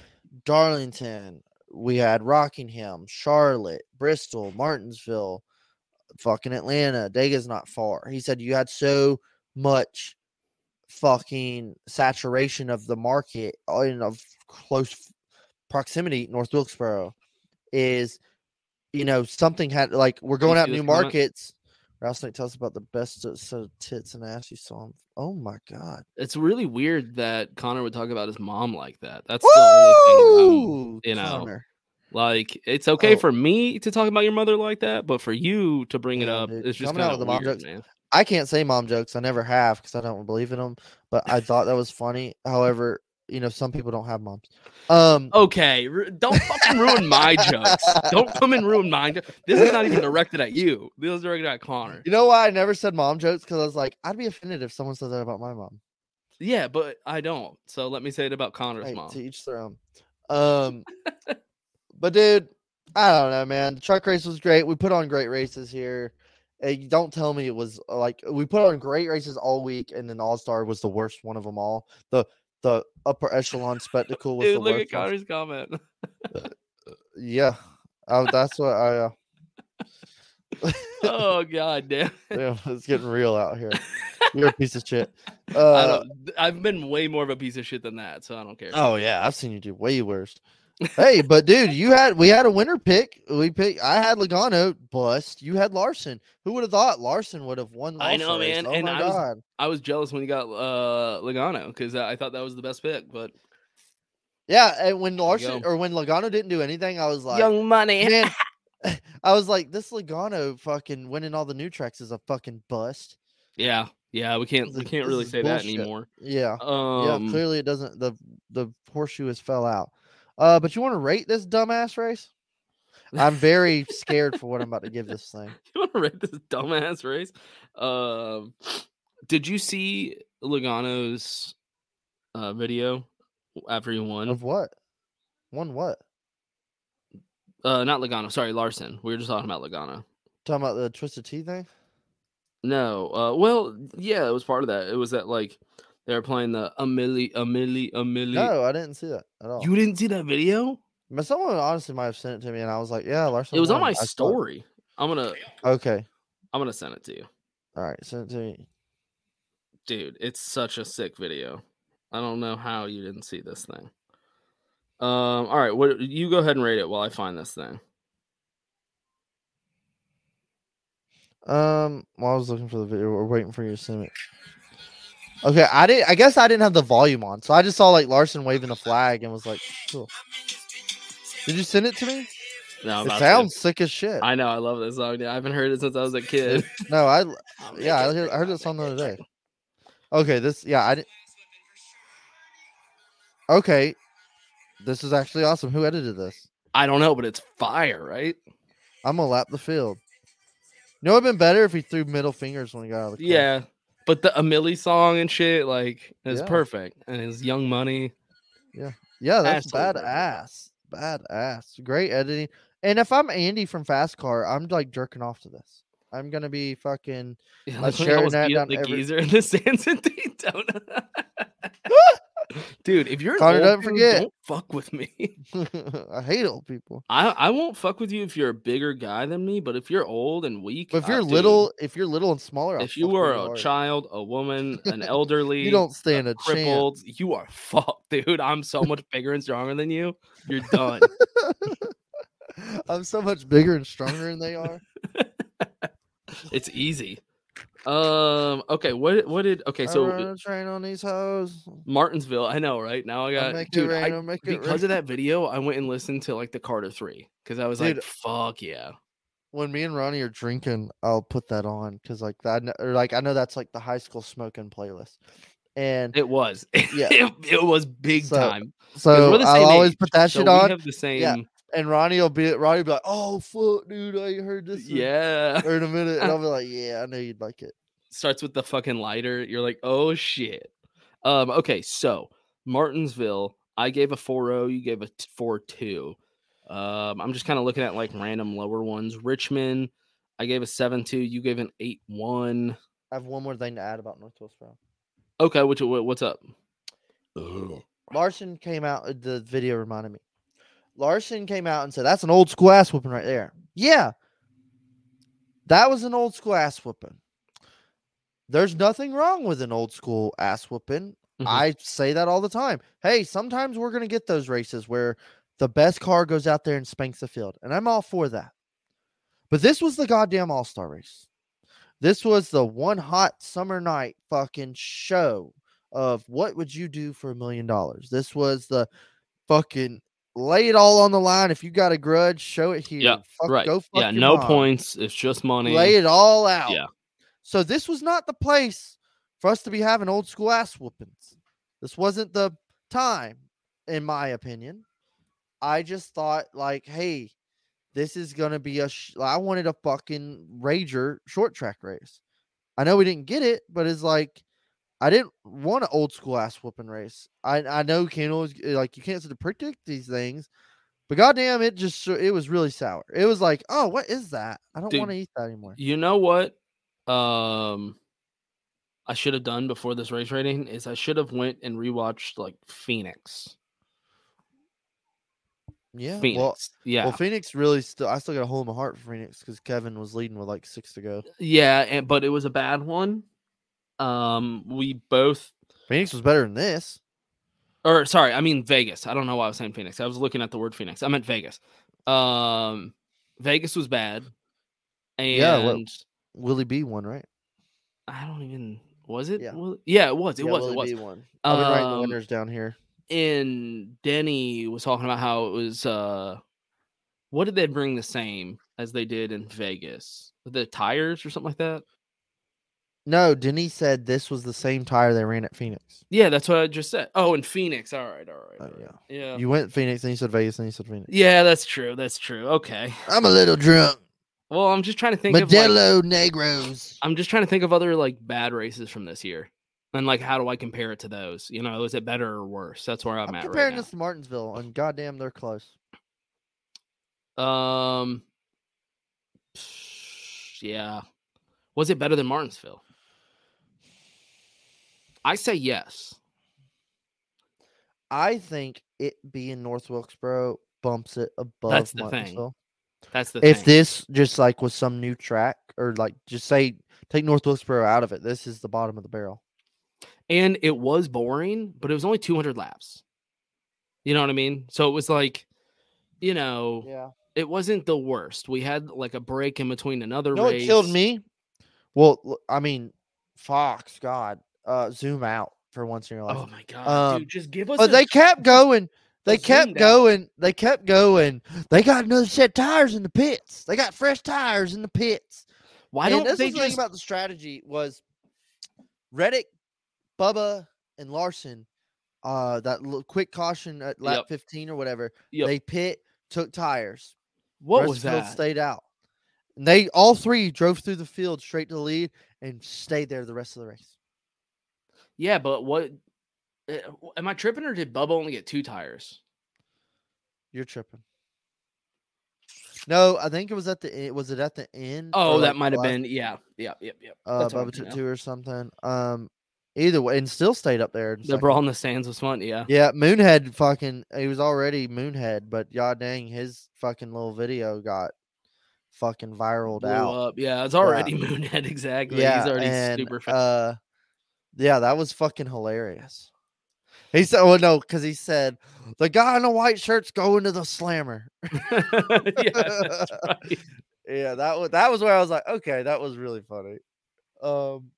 Darlington, we had Rockingham, Charlotte, Bristol, Martinsville, fucking Atlanta. Dega's not far. He said you had so much fucking saturation of the market uh, in of close proximity. North Wilkesboro is, you know, something had like we're going out new markets. Rattlesnake, tell us about the best set of tits and ass you saw. him- Oh my god! It's really weird that Connor would talk about his mom like that. That's the only thing. I'm- you know, Connor. Like it's okay Oh. for me to talk about your mother like that, but for you to bring it up, dude, it's just kind of weird, jokes. man. I can't say mom jokes. I never have because I don't believe in them. But I thought that was funny. However, you know, some people don't have moms. Um, Okay, don't fucking ruin my jokes. Don't come and ruin mine. This is not even directed at you. This is directed at Connor. You know why I never said mom jokes? Because I was like, I'd be offended if someone said that about my mom. Yeah, but I don't. So let me say it about Connor's Hey, mom. to each their own. Um, but dude, I don't know, man. The truck race was great. We put on great races here. Hey, don't tell me it was uh, like we put on great races all week, and then All Star was the worst one of them all. The the upper echelon spectacle was Dude, the look at. Connor's comment. Yeah, oh, that's what I. Uh, oh god damn. yeah, it's getting real out here. You're a piece of shit. I Uh, don't, I've been way more of a piece of shit than that, so I don't care. oh yeah, I've seen you do way worse. Hey, but dude, you had we had a winner pick. We picked. I had Logano bust. You had Larson. Who would have thought Larson would have won? I know, race? man, Oh and I was- god. I was jealous when you got uh Logano because I thought that was the best pick, but Yeah, and when. Larson or when Logano didn't do anything, I was like, young money. man, I was like, this Logano fucking winning all the new tracks is a fucking bust. yeah, yeah, we can't we can't really say that anymore. Yeah, Um, yeah. Clearly, it doesn't. the The horseshoe has fell out. Uh, but you want to rate this dumbass race? I'm very scared for what I'm about to give this thing. you want to rate this dumbass race? Um, did you see Logano's uh, video after he won? Of what? One what? Uh, not Logano. Sorry, Larson. We were just talking about Logano. Talking about the twisted tea thing? No. Uh, well, yeah, it was part of that. It was that like they were playing the a milli, a milli, a milli. No, I didn't see that at all. You didn't see that video? but someone honestly might have sent it to me, and I was like, "Yeah, Larson." It was on my I it. story. I'm gonna Okay, I'm gonna send it to you. all right, send it to me. Dude, it's such a sick video. I don't know how you didn't see this thing. Um, all right, what you go ahead and rate it while I find this thing. Um, while I was looking for the video, we're waiting for you to send it. Okay, I didn't. I guess I didn't have the volume on, so I just saw like Larson waving the flag and was like, "Cool." Did you send it to me? No, I'm It to. sounds sick as shit. I know, I love this song. dude. I haven't heard it since I was a kid. no, I oh, I'll yeah, I heard, I heard this song the other day. Okay, this yeah, I didn't. Okay, this is actually awesome. Who edited this? I don't know, but it's fire, right? I'm gonna lap the field. You know, it'd been better if he threw middle fingers when he got out of the car. Yeah. But the A Milli song and shit, like, is Yeah. perfect. And his Young Money. yeah, Yeah, that's Absolutely badass, badass, great editing. And if I'm Andy from Fast Car, I'm like jerking off to this. I'm gonna be fucking. Yeah, I'm like sharing that beat down the every- geezer in the Sands and Daytona. Dude, if you're Connor, old don't dude, forget. don't fuck with me. I hate old people. I, I won't fuck with you if you're a bigger guy than me, but if you're old and weak, But if uh, you're dude, little, if you're little and smaller, I'll if you were a hard. child, a woman, an elderly, you don't stand a crippled, chance. you are fucked, dude. I'm so much bigger and stronger than you. You're done. I'm so much bigger and stronger than they are. It's easy. Um. Okay. What? What did? Okay. I So run a train on these hoes. Martinsville. I know, right? Now I got dude. rain, I, because of that video, I went and listened to like the Carter Three because I was like, "Fuck yeah!" When me and Ronnie are drinking, I'll put that on because like that, or like I know that's like the high school smoking playlist, and It was. Yeah. it, it was big So, time. so same always age, put that so shit on, have the same. And Ronnie will be Ronnie will be like, "Oh fuck, dude, I heard this." in- Yeah. or in a minute, and I'll be like, "Yeah, I know you'd like it." starts with the fucking lighter. You're like, oh shit. Um, okay, so Martinsville, I gave a 4 you gave a 4 2. Um, I'm just kind of looking at like random lower ones. Richmond, I gave a 7 2, you gave an 8 1. I have one more thing to add about North Wilkesboro. Okay, which what's up? Larson came out. uh, The video reminded me. Larson came out and said, "That's an old school ass whooping right there." Yeah, that was an old school ass whooping. There's nothing wrong with an old school ass whooping. Mhm. I say that all the time. Hey, sometimes we're gonna get those races where the best car goes out there and spanks the field, and I'm all for that. But this was the goddamn All Star race. This was the one hot summer night fucking show of what would you do for a million dollars. This was the fucking lay it all on the line. If you got a grudge, show it here. Yeah, Fuck, right. Go fuck Yeah, no mom. points. It's just money. Lay it all out. Yeah. So this was not the place for us to be having old school ass whoopings. This wasn't the time, in my opinion. I just thought like, hey, this is gonna be a. Sh- I wanted a fucking rager short track race. I know we didn't get it, but it's like I didn't want an old school ass whooping race. I I know you can't always like you can't sort of predict these things, but goddamn, it just it was really sour. It was like, oh, what is that? I don't want to eat that anymore. You know what? Um, I should have done before this race rating is I should have went and rewatched like Phoenix. Yeah, Phoenix. well, yeah. well, Phoenix really still. I still got a hole in my heart for Phoenix because Kevin was leading with like six to go. Yeah, and, but it was a bad one. Um, we both, Phoenix was better than this. or sorry, I mean Vegas. I don't know why I was saying Phoenix. I was looking at the word Phoenix. I meant Vegas. Um, Vegas was bad, and Yeah, what- Willie B won, right? I don't even was it? Yeah. Will- yeah, it was. It Yeah, was. Willie It was. B won. I've been writing the Um, winners down here. and Denny was talking about how it was uh what did they bring the same as they did in Vegas? The tires or something like that? No, Denny said this was the same tire they ran at Phoenix. Yeah, that's what I just said. Oh, in Phoenix. All right, all right. Oh, yeah. Yeah. You went Phoenix, and you said Vegas, and you said Phoenix. Yeah, that's true. That's true. Okay. I'm a little drunk. Well, I'm just trying to think of like, Modelo Negros. I'm just trying to think of other like bad races from this year. And like how do I compare it to those? You know, is it better or worse? That's where I'm, I'm at comparing right this to Martinsville, and goddamn, they're close. Um yeah. Was it better than Martinsville? I say yes. I think it being North Wilkesboro bumps it above That's the thing. That's the if thing. this just like was some new track or like just say take North Wilkesboro out of it, this is the bottom of the barrel. and it was boring, but it was only 200 laps. You know what I mean? So it was like, you know, Yeah. it wasn't the worst. We had like a break in between another what race. killed me? Well, I mean, Fox, God, uh, zoom out for once in your life. Oh my god, Um, dude! Just give us. but a they kept going. They kept going. They kept going. They got another set of tires in the pits. They got fresh tires in the pits. Why and don't they the thing just? about the strategy was Reddick, Bubba, and Larson. Uh, that little quick caution at lap Yep. 15 or whatever. Yep. They pit, took tires. what was that? Stayed out. And they all three drove through the field straight to the lead and stayed there the rest of the race. Yeah, but what? uh, Am I tripping or did Bubba only get two tires? You're tripping. No, I think it was at the end. Was it at the end? Oh, that like, might have been. Yeah, yeah, yep, yep. Uh, That's what I'm Bubba took two or something. Um, either way, and still stayed up there. The second. brawl in the stands was fun. Yeah. Yeah, Moonhead fucking he was already Moonhead, but god dang, his fucking little video got fucking viraled Blew out. up. Yeah, it's already Moonhead. Exactly. Yeah, He's already and, super fat. uh yeah, that was fucking hilarious. He said, "Oh no," because he said the guy in the white shirt's going to the slammer. yeah, right. yeah, that was that was where I was like, okay, that was really funny. Um,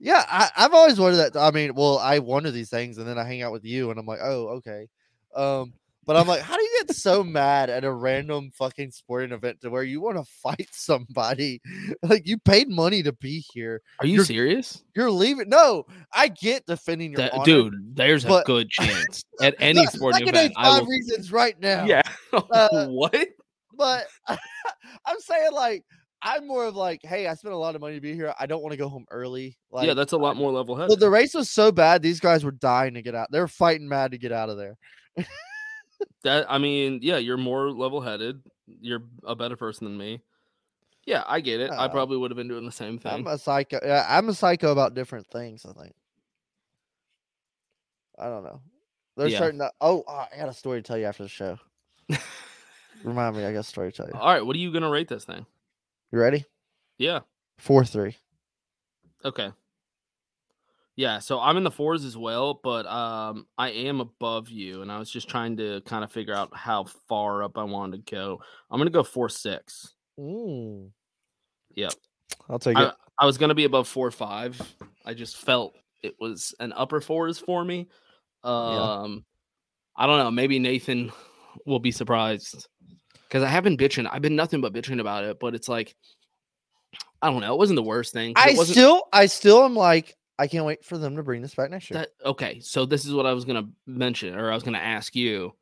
yeah, I, I've always wanted that. I mean, well, I wonder these things, and then I hang out with you, and I'm like, oh, okay. Um, but I'm like, how do you get so mad at a random fucking sporting event to where you want to fight somebody? Like, you paid money to be here. Are you You're- serious? You're leaving. No, I get defending your That- honor. dude, there's a good chance at any I sporting can name event. I five will. reasons right now. Yeah. Uh, what? but I'm saying like I'm more of like, hey, I spent a lot of money to be here. I don't want to go home early. Like, yeah, that's a lot more level headed. But the race was so bad; these guys were dying to get out. They were fighting mad to get out of there. That I mean, yeah, you're more level headed. You're a better person than me. Yeah, I get it. I Uh, probably would have been doing the same thing. I'm a psycho. Yeah, I'm a psycho about different things. I think. I don't know. There's Yeah. certain. Oh, ah, I got a story to tell you after the show. Remind me, I got a story to tell you. All right, what are you gonna rate this thing? You ready? Yeah. Four three. Okay. Yeah, so I'm in the fours as well, but um I am above you, and I was just trying to kind of figure out how far up I wanted to go. I'm gonna go four six. Mm. Yep. I'll take I, it. I was gonna be above four five. I just felt it was an upper fours for me. Um I don't know, maybe Nathan will be surprised. Because I have been bitching. I've been nothing but bitching about it, but it's like I don't know. It wasn't the worst thing. I still, I still am like, I can't wait for them to bring this back next year. That okay, so this is what I was gonna mention, or I was gonna ask you.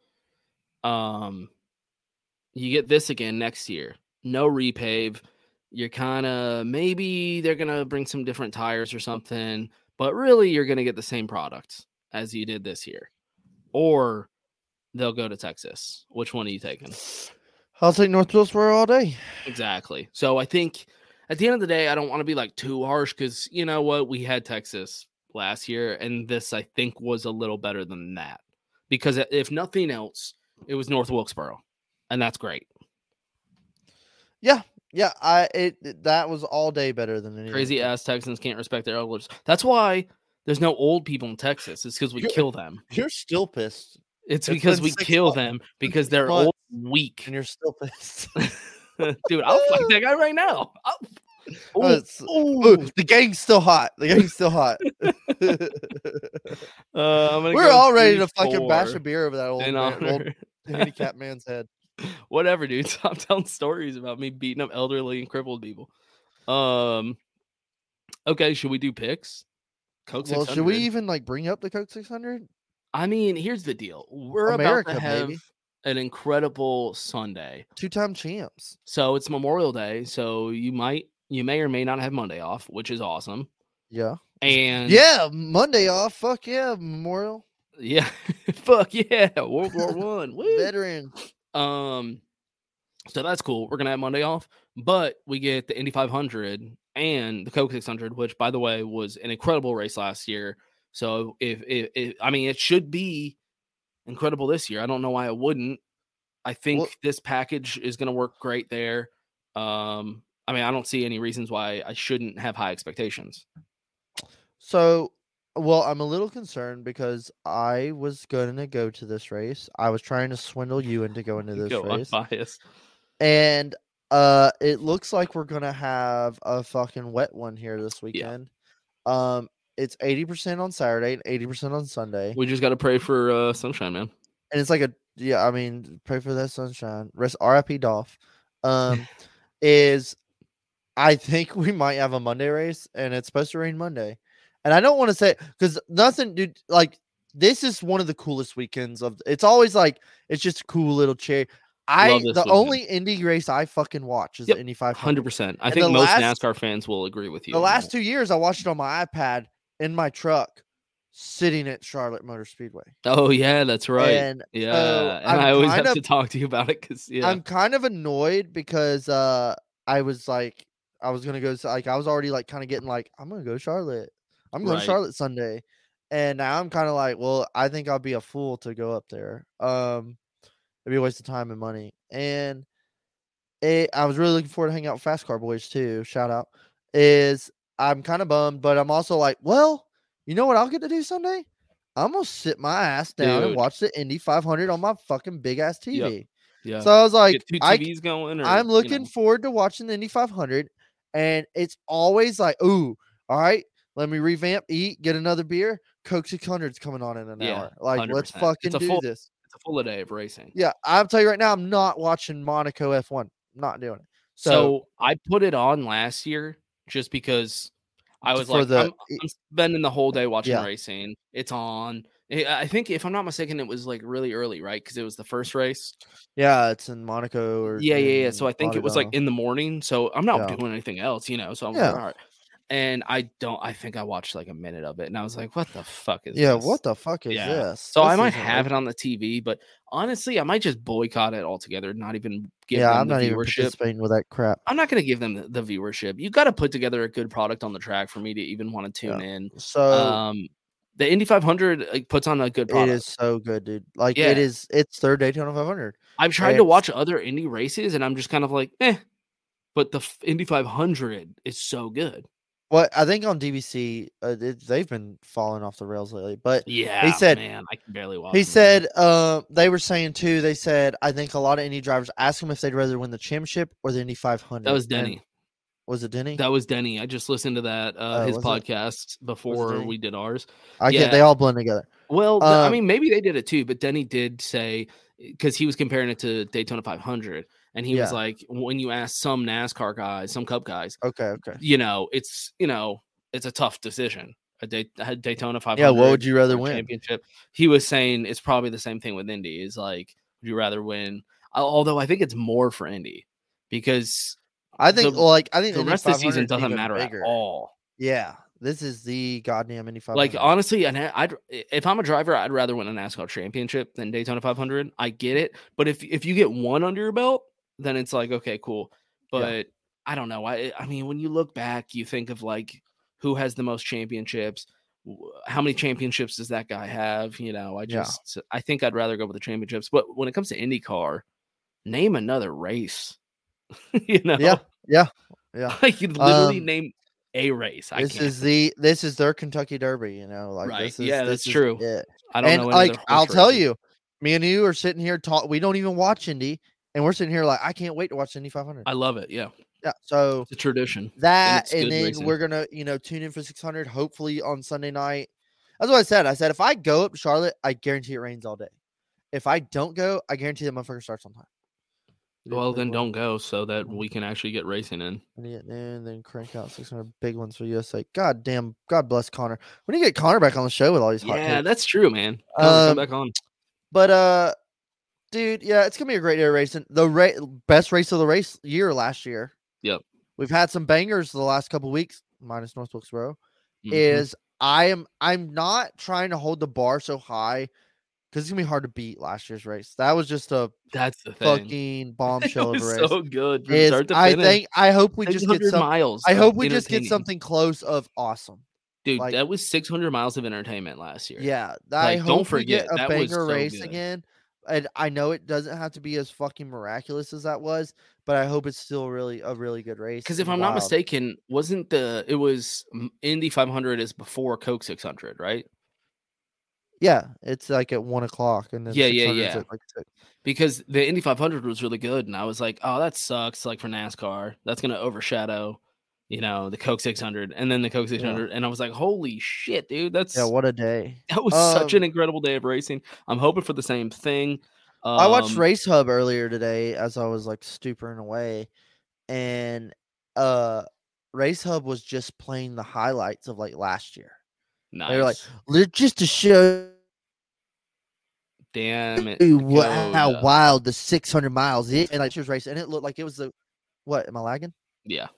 Um, you get this again next year. No repave. You're kind of maybe they're gonna bring some different tires or something, but really you're gonna get the same product as you did this year, or they'll go to Texas. Which one are you taking? I'll take North Wilkesboro all day. Exactly. So I think at the end of the day, I don't want to be like too harsh because you know what? We had Texas last year, and this I think was a little better than that. Because if nothing else, it was North Wilkesboro, and that's great. Yeah, yeah. I it that was all day better than any Crazy ass Texans can't respect their elders. That's why there's no old people in Texas. It's because we You're- kill them. You're still pissed, It's it's because we kill months- them because they're old, and weak. and you're still pissed. Dude, I'll fight that guy right now. Oh, Ooh, it's- ooh. Ooh, the gang's still hot. The gang's still hot. Uh, I'm We're all ready three, to fucking bash a beer over that old, in man, old honor- handicapped man's head. Whatever, dude. Stop telling stories about me beating up elderly and crippled people. Um. Okay, should we do picks? Coke Well, should we even like bring up the Coke 600? I mean, here's the deal. We're America, about to have baby. An incredible Sunday. Two-time champs. So it's Memorial Day. So you might, you may or may not have Monday off, which is awesome. Yeah. And Yeah, Monday off. Fuck yeah, Memorial yeah, fuck yeah, World War One. Veteran. Um, so that's cool. We're gonna have Monday off, but we get the Indy 500 and the Coke 600, which, by the way, was an incredible race last year. So if, if, if I mean, it should be incredible this year. I don't know why it wouldn't. I think Well- this package is gonna work great there. Um, I mean, I don't see any reasons why I shouldn't have high expectations. So well, I'm a little concerned because I was going to go to this race. I was trying to swindle you into going to this Go race, unbiased. and uh, it looks like we're gonna have a fucking wet one here this weekend. Um, it's eighty percent on Saturday and eighty percent on Sunday, We just got to pray for uh, sunshine, man. and it's like a yeah. I mean, pray for that sunshine. Rest R.I.P. Dolph. Um, is I think we might have a Monday race, and it's supposed to rain Monday. And I don't want to say because nothing, dude. Like this is one of the coolest weekends of. It's always like it's just a cool little cherry. I the weekend. only Indy race I fucking watch is Yep, the Indy 500. Hundred percent. I And think most last- NASCAR fans will agree with you. The last two years, I watched it on my iPad in my truck, sitting at Charlotte Motor Speedway. Oh yeah, that's right. And yeah, so and I'm I always have of- to talk to you about it because yeah, I'm kind of annoyed because uh I was like I was gonna go like I was already like kind of getting like I'm gonna go Charlotte. I'm going Right. to Charlotte Sunday. And now I'm kind of like, well, I think I'll be a fool to go up there. Um it'd be a waste of time and money. And it, I was really looking forward to hanging out with Fast Car Boys too. Shout out. Is I'm kind of bummed, but I'm also like, well, you know what I'll get to do Sunday? I'm gonna sit my ass down and watch the Indy 500 on my fucking big ass Yep. TV. yeah. So I was like, I, going, or, I'm you looking know. forward to watching the Indy 500, and it's always like, ooh, all right, let me revamp, eat, get another beer. Coke 600's coming on in an Yeah, hour. Like, let's 100%. fucking do full- this. It's a full day of racing. Yeah, I'll tell you right now, I'm not watching Monaco F1. I'm not doing it. So, So, I put it on last year just because I was for like, the- I'm, I'm spending the whole day watching Yeah. racing. It's on. I I think if I'm not mistaken, it was like really early, right? Because it was the first race. yeah, it's in Monaco or Yeah, yeah, yeah. So I think it was like in the morning. So I'm not Yeah. doing anything else, you know. So I'm Yeah. like, all right. And I don't. I think I watched like a minute of it, and I was like, "What the fuck is yeah, this? what the fuck is Yeah. this? So I might have like- it on the TV, but honestly, I might just boycott it altogether. Not even give Yeah, them I'm the not even participating with that crap. I'm not going to give them the, the viewership. You got to put together a good product on the track for me to even want to tune in. So Um, the Indy 500 like, puts on a good it product. is so good, dude. Like Yeah. it is. It's third Daytona 500. I've tried to watch other Indy races, and I'm just kind of like, eh. But the Indy 500 is so good. Well, I think on DVC, uh, it, they've been falling off the rails lately. But Yeah, he said- man, I can barely watch. he them, said uh, they were saying too. They said I think a lot of Indy drivers ask him if they'd rather win the championship or the Indy 500. that was and- Denny. Was it Denny? That was Denny. I just listened to that uh, Oh, his was it? podcast before we did ours. I get they all blend together. Well, th- I Um, mean, maybe they did it too, but Denny did say because he was comparing it to Daytona 500, and he was like, when you ask some NASCAR guys, some Cup guys, Okay, okay. you know, it's you know, it's a tough decision. A, Day- a Daytona 500. Yeah, what would you rather win? Championship. He was saying it's probably the same thing with Indy. Is like, would you rather win? Although I think it's more for Indy because I think the- like I think the Indy rest of the season doesn't matter bigger. at all. Yeah, this is the goddamn Indy 500. Like honestly, and I- I'd if I'm a driver, I'd rather win a NASCAR championship than Daytona 500. I get it, but if if you get one under your belt, then it's like okay, cool. Yeah. But I don't know. I I mean, when you look back, you think of like who has the most championships. How many championships does that guy have? You know, I Yeah. just I think I'd rather go with the championships. But when it comes to IndyCar, name another race. you know, Yeah, yeah, yeah. I could literally Um, name a race. I this can't. is the this is their Kentucky Derby. You know, like Right, This is, yeah, this that's is true. it. I don't and know. like I'll tell you, me and you are sitting here talk. We don't even watch Indy, and we're sitting here like I can't wait to watch Indy 500. I love it. Yeah, yeah, so it's a tradition. that it's and, then we're gonna you know tune in for 600 hopefully on Sunday night. That's what I said. I said if I go up to Charlotte, I guarantee it rains all day. If I don't go, I guarantee that motherfucker starts on time. Well, then don't go so that we can actually get racing in. And then crank out 600 big ones for USA. God damn, God bless Connor. We need to get Connor back on the show with all these hot Yeah, takes. that's true, man. Come, come Um, back on. But uh, dude, yeah, it's gonna be a great day of racing. The ra- best race of the race year last year. Yep. We've had some bangers the last couple weeks, minus North Wilkesboro. Mhm. Is I am I'm not trying to hold the bar so high because it's gonna be hard to beat last year's race. That was just a that's the thing. fucking It bombshell of a race. so good. Is I think I hope we just get 600 some. miles. I hope we just get something close of awesome. Dude, like- that was 600 miles of entertainment last year. Yeah, I Like, hope don't forget, get a that was banger so race good. again. And I know it doesn't have to be as fucking miraculous as that was, but I hope it's still really a really good race. Because if I'm not mistaken, wasn't the it was Indy 500 is before Coke 600, right? yeah, it's like at one o'clock, and then Yeah, yeah, yeah. Like. Because the Indy 500 was really good, and I was like, oh, that sucks. Like for NASCAR, that's gonna overshadow, you know, the Coke 600, and then the Coke 600, and I was like, holy shit, dude, that's Yeah, what a day! that was such an Um, incredible day of racing. I'm hoping for the same thing. I watched Um, Race Hub earlier today as I was like stupering away, and uh, Race Hub was just playing the highlights of like last year. Nice. They were like, "Li- just to show damn it, you wha- how Dakota." wild the 600 miles is, and like she was racing, and it looked like it was the what? Am I lagging? Yeah.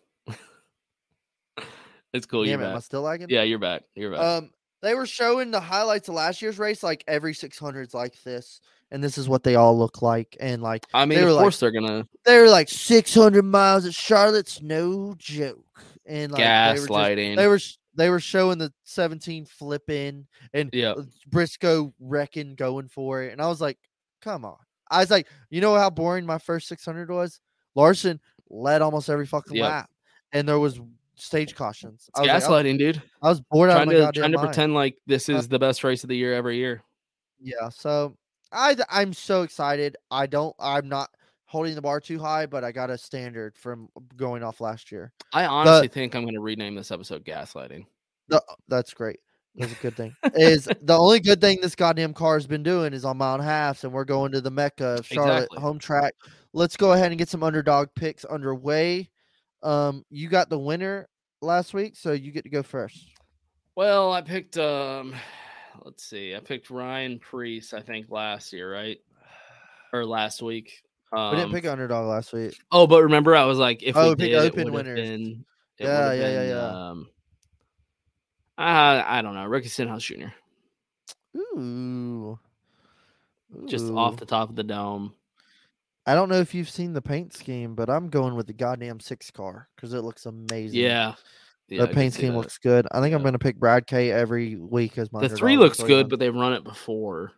It's cool. Damn you're it, am I back. still lagging? Yeah, you're back. You're back. Um, they were showing the highlights of last year's race, like every 600s like this, and this is what they all look like, and like I mean, of were like- course they're gonna they were like 600 miles at Charlotte's no joke, and like they were just- gaslighting. they were they were showing the 17 flipping and Yeah. uh, Briscoe wrecking going for it, and I was like, come on. I was like, you know how boring my first 600 was. Larson led almost every fucking Yep. lap, and there was stage cautions. I was, like, I, gaslighting, dude. I was bored out of my to trying to mind. pretend like this Uh, is the best race of the year every year. Yeah, so I I'm so excited. I don't I'm not holding the bar too high, but I got a standard from going off last year. I honestly think I'm gonna rename this episode "Gaslighting." The, that's great. That's a good thing. is the only good thing this goddamn car has been doing is on mile and and we're going to the Mecca of Charlotte Exactly. home track. Let's go ahead and get some underdog picks underway. Um, you got the winner last week, so you get to go first. Well, I picked um, let's see, I picked Ryan Preece. I think last year, right, or last week. Um, We didn't pick underdog last week. Oh, but remember, I was like, if Oh, we pick did, open winners. been. it Yeah, would've yeah, yeah, yeah. Um, uh, I don't know, Ricky Stenhouse Jr. Ooh. Just off the top of the dome. I don't know if you've seen the paint scheme, but I'm going with the goddamn six car because it looks amazing. Yeah, yeah. The paint scheme that. looks good. I think I'm going to pick Brad K every week as my The three looks until good, he but they've run it before.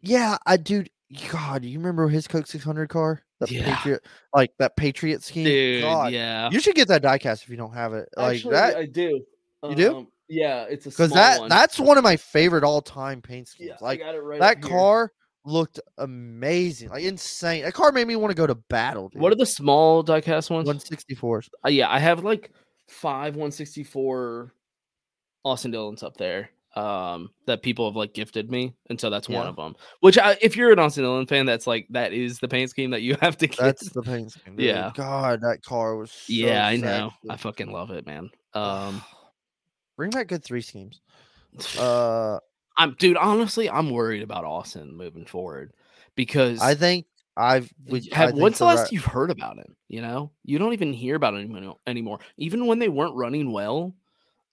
Yeah, I dude. God, you remember his Coke 600 car? That Yeah. Patriot, like that Patriot scheme. Dude, God, yeah. you should get that diecast if you don't have it. Like that, I do. You do? Um, Yeah, it's a because that one. that's one of my favorite all time paint schemes. yeah, like I got it right that car. here. Looked amazing, like insane. That car made me want to go to battle. Dude. What are the small diecast ones? 164s? Uh, yeah, I have like five 164 Austin Dillons up there um that people have like gifted me and so that's one of them which I, if you're an Austin Dillon fan that's like that is the paint scheme that you have to get That's the paint scheme. dude. Yeah. God, that car was. So yeah I know sexy. I fucking love it man um Bring back good three schemes. Uh, I'm dude honestly I'm worried about Austin moving forward because I think I've. we- have, think when's the last ra- you've heard about him you know you don't even hear about it anymore- even when they weren't running well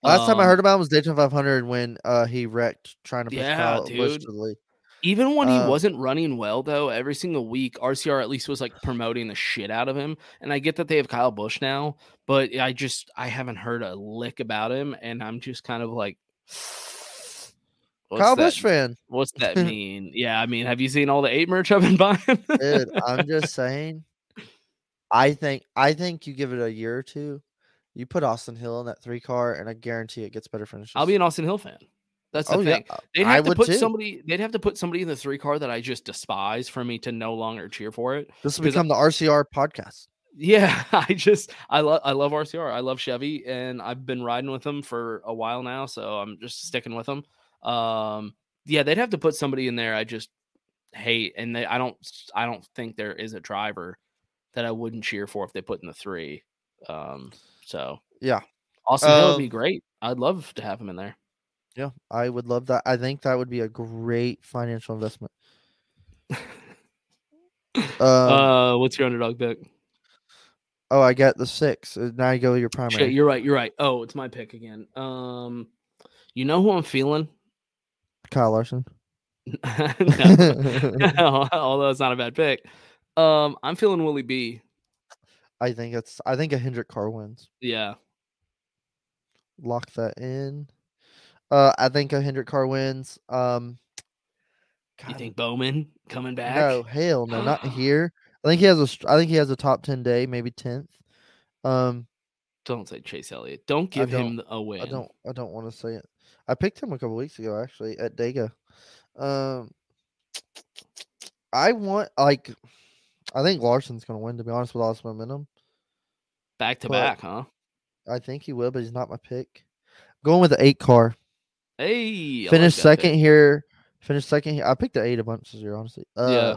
Last time I um, heard about him was Daytona 500 when uh he wrecked trying to push Yeah, Kyle dude. to the. Even when he Uh, wasn't running well, though, every single week, RCR at least was like promoting the shit out of him. And I get that they have Kyle Busch now, but I just I haven't heard a lick about him, and I'm just kind of like, what's Kyle that, Busch fan, What's that mean? yeah, I mean, have you seen all the eight merch I've been buying? dude. I'm just saying. I think I think you give it a year or two, you put Austin Hill in that three car, and I guarantee it gets better finishes. I'll be an Austin Hill fan. That's the oh thing. yeah, They'd I have to would put too. somebody. They'd have to put somebody in the three car that I just despise for me to no longer cheer for it. this will 'cause I- become the RCR podcast. Yeah, I just I love I love RCR. I love Chevy, and I've been riding with them for a while now, so I'm just sticking with them. Um, yeah, they'd have to put somebody in there I just hate, and they I don't I don't think there is a driver that I wouldn't cheer for if they put in the three. Um, so Yeah, Austin Hill would be great. I'd love to have him in there. yeah, I would love that. I think that would be a great financial investment. Um, uh, what's your underdog pick? oh, I got the six. Uh, Now you go your primary. Shit, you're right. You're right. Oh, it's my pick again. Um, you know who I'm feeling? Kyle Larson. no. although it's not a bad pick. Um, I'm feeling Willie B. I think it's. I think a Hendrick car wins. Yeah, Lock that in. Uh, I think a Hendrick car wins. Um, You think Bowman coming back? No, hell no, not here. I think he has a. I think he has a top ten day, maybe tenth. Um, Don't say Chase Elliott. Don't give him don't- a win. I don't. I don't want to say it. I picked him a couple weeks ago, actually, at Dega. Um, I want like, I think Larson's gonna win. To be honest, with all this momentum, Back to but- back, huh? I think he will, but he's not my pick. Going with the eight car. Hey, like Finished pick. second here. Finished second here. I picked the eight a bunch this year, honestly. Uh, Yeah.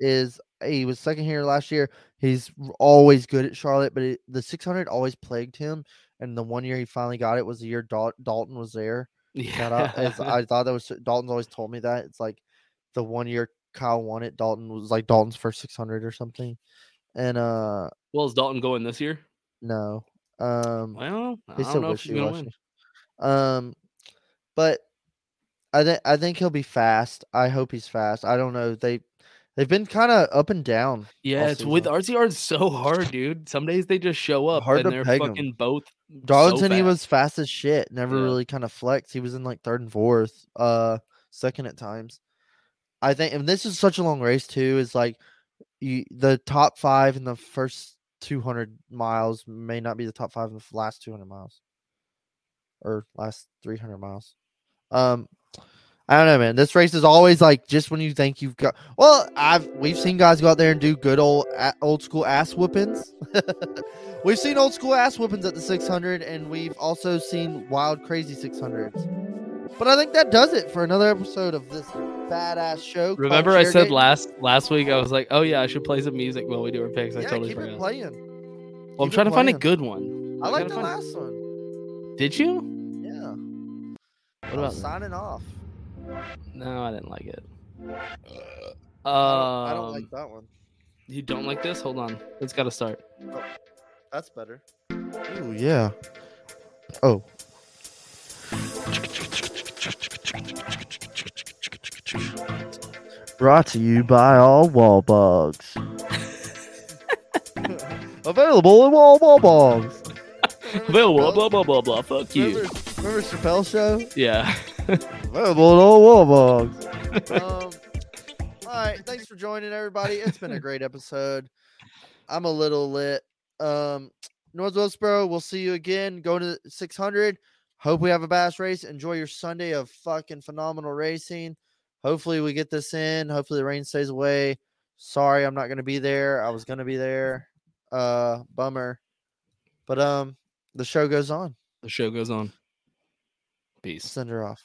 is he was second here last year. He's always good at Charlotte, but it, the 600 always plagued him. And the one year he finally got it was the year Dal- Dalton was there. As Yeah. I thought that was Dalton's always told me that it's like the one year Kyle won it, Dalton was like Dalton's first 600 or something. And uh, well, is Dalton going this year? no, um, Well, I he's don't still know if he's gonna win. Um, but I think I think he'll be fast. I hope he's fast. I don't know. They they've been kind of up and down. Yeah, it's with. RCR. It's so hard, dude. Some days they just show up Hard and they're fucking both. Darlington, so he was fast as shit. Never Yeah. really kind of flexed. He was in like third and fourth, uh, second at times. I think, and this is such a long race too. Is like you the top five in the first two hundred miles may not be the top five in the last two hundred miles, or last three hundred miles. Um, I don't know, man. This race is always like just when you think you've got. Well, I've we've seen guys go out there and do good old old school ass whoopings. we've seen old school ass whoopings at the 600, and we've also seen wild, crazy 600s. But I think that does it for another episode of this badass show. Remember, I said last last week I was like, "Oh yeah, I should play some music while we do our picks." I yeah, totally keep it forgot. playing. Well, I'm keep it trying to find a good one. I like the last one. Did you? Yeah. What I'm about? signing off? No, I didn't like it. Um, I don't, like that one. You don't like this? Hold on. It's got to start. That's better. Ooh, yeah. Oh. Brought to you by all wall bugs. Available in all wall bugs. Blah blah blah blah blah blah. Fuck you. Remember, remember Chappelle show? Yeah. Available in all wall bugs. um, all right. Thanks for joining, everybody. It's been a great episode. I'm a little lit. Um, North Wilkesboro, we'll see you again. Go to 600. Hope we have a bass race. Enjoy your Sunday of fucking phenomenal racing. Hopefully, we get this in. Hopefully, the rain stays away. Sorry, I'm not going to be there. I was going to be there. Uh, bummer. But um, the show goes on. The show goes on. Peace. Send her off.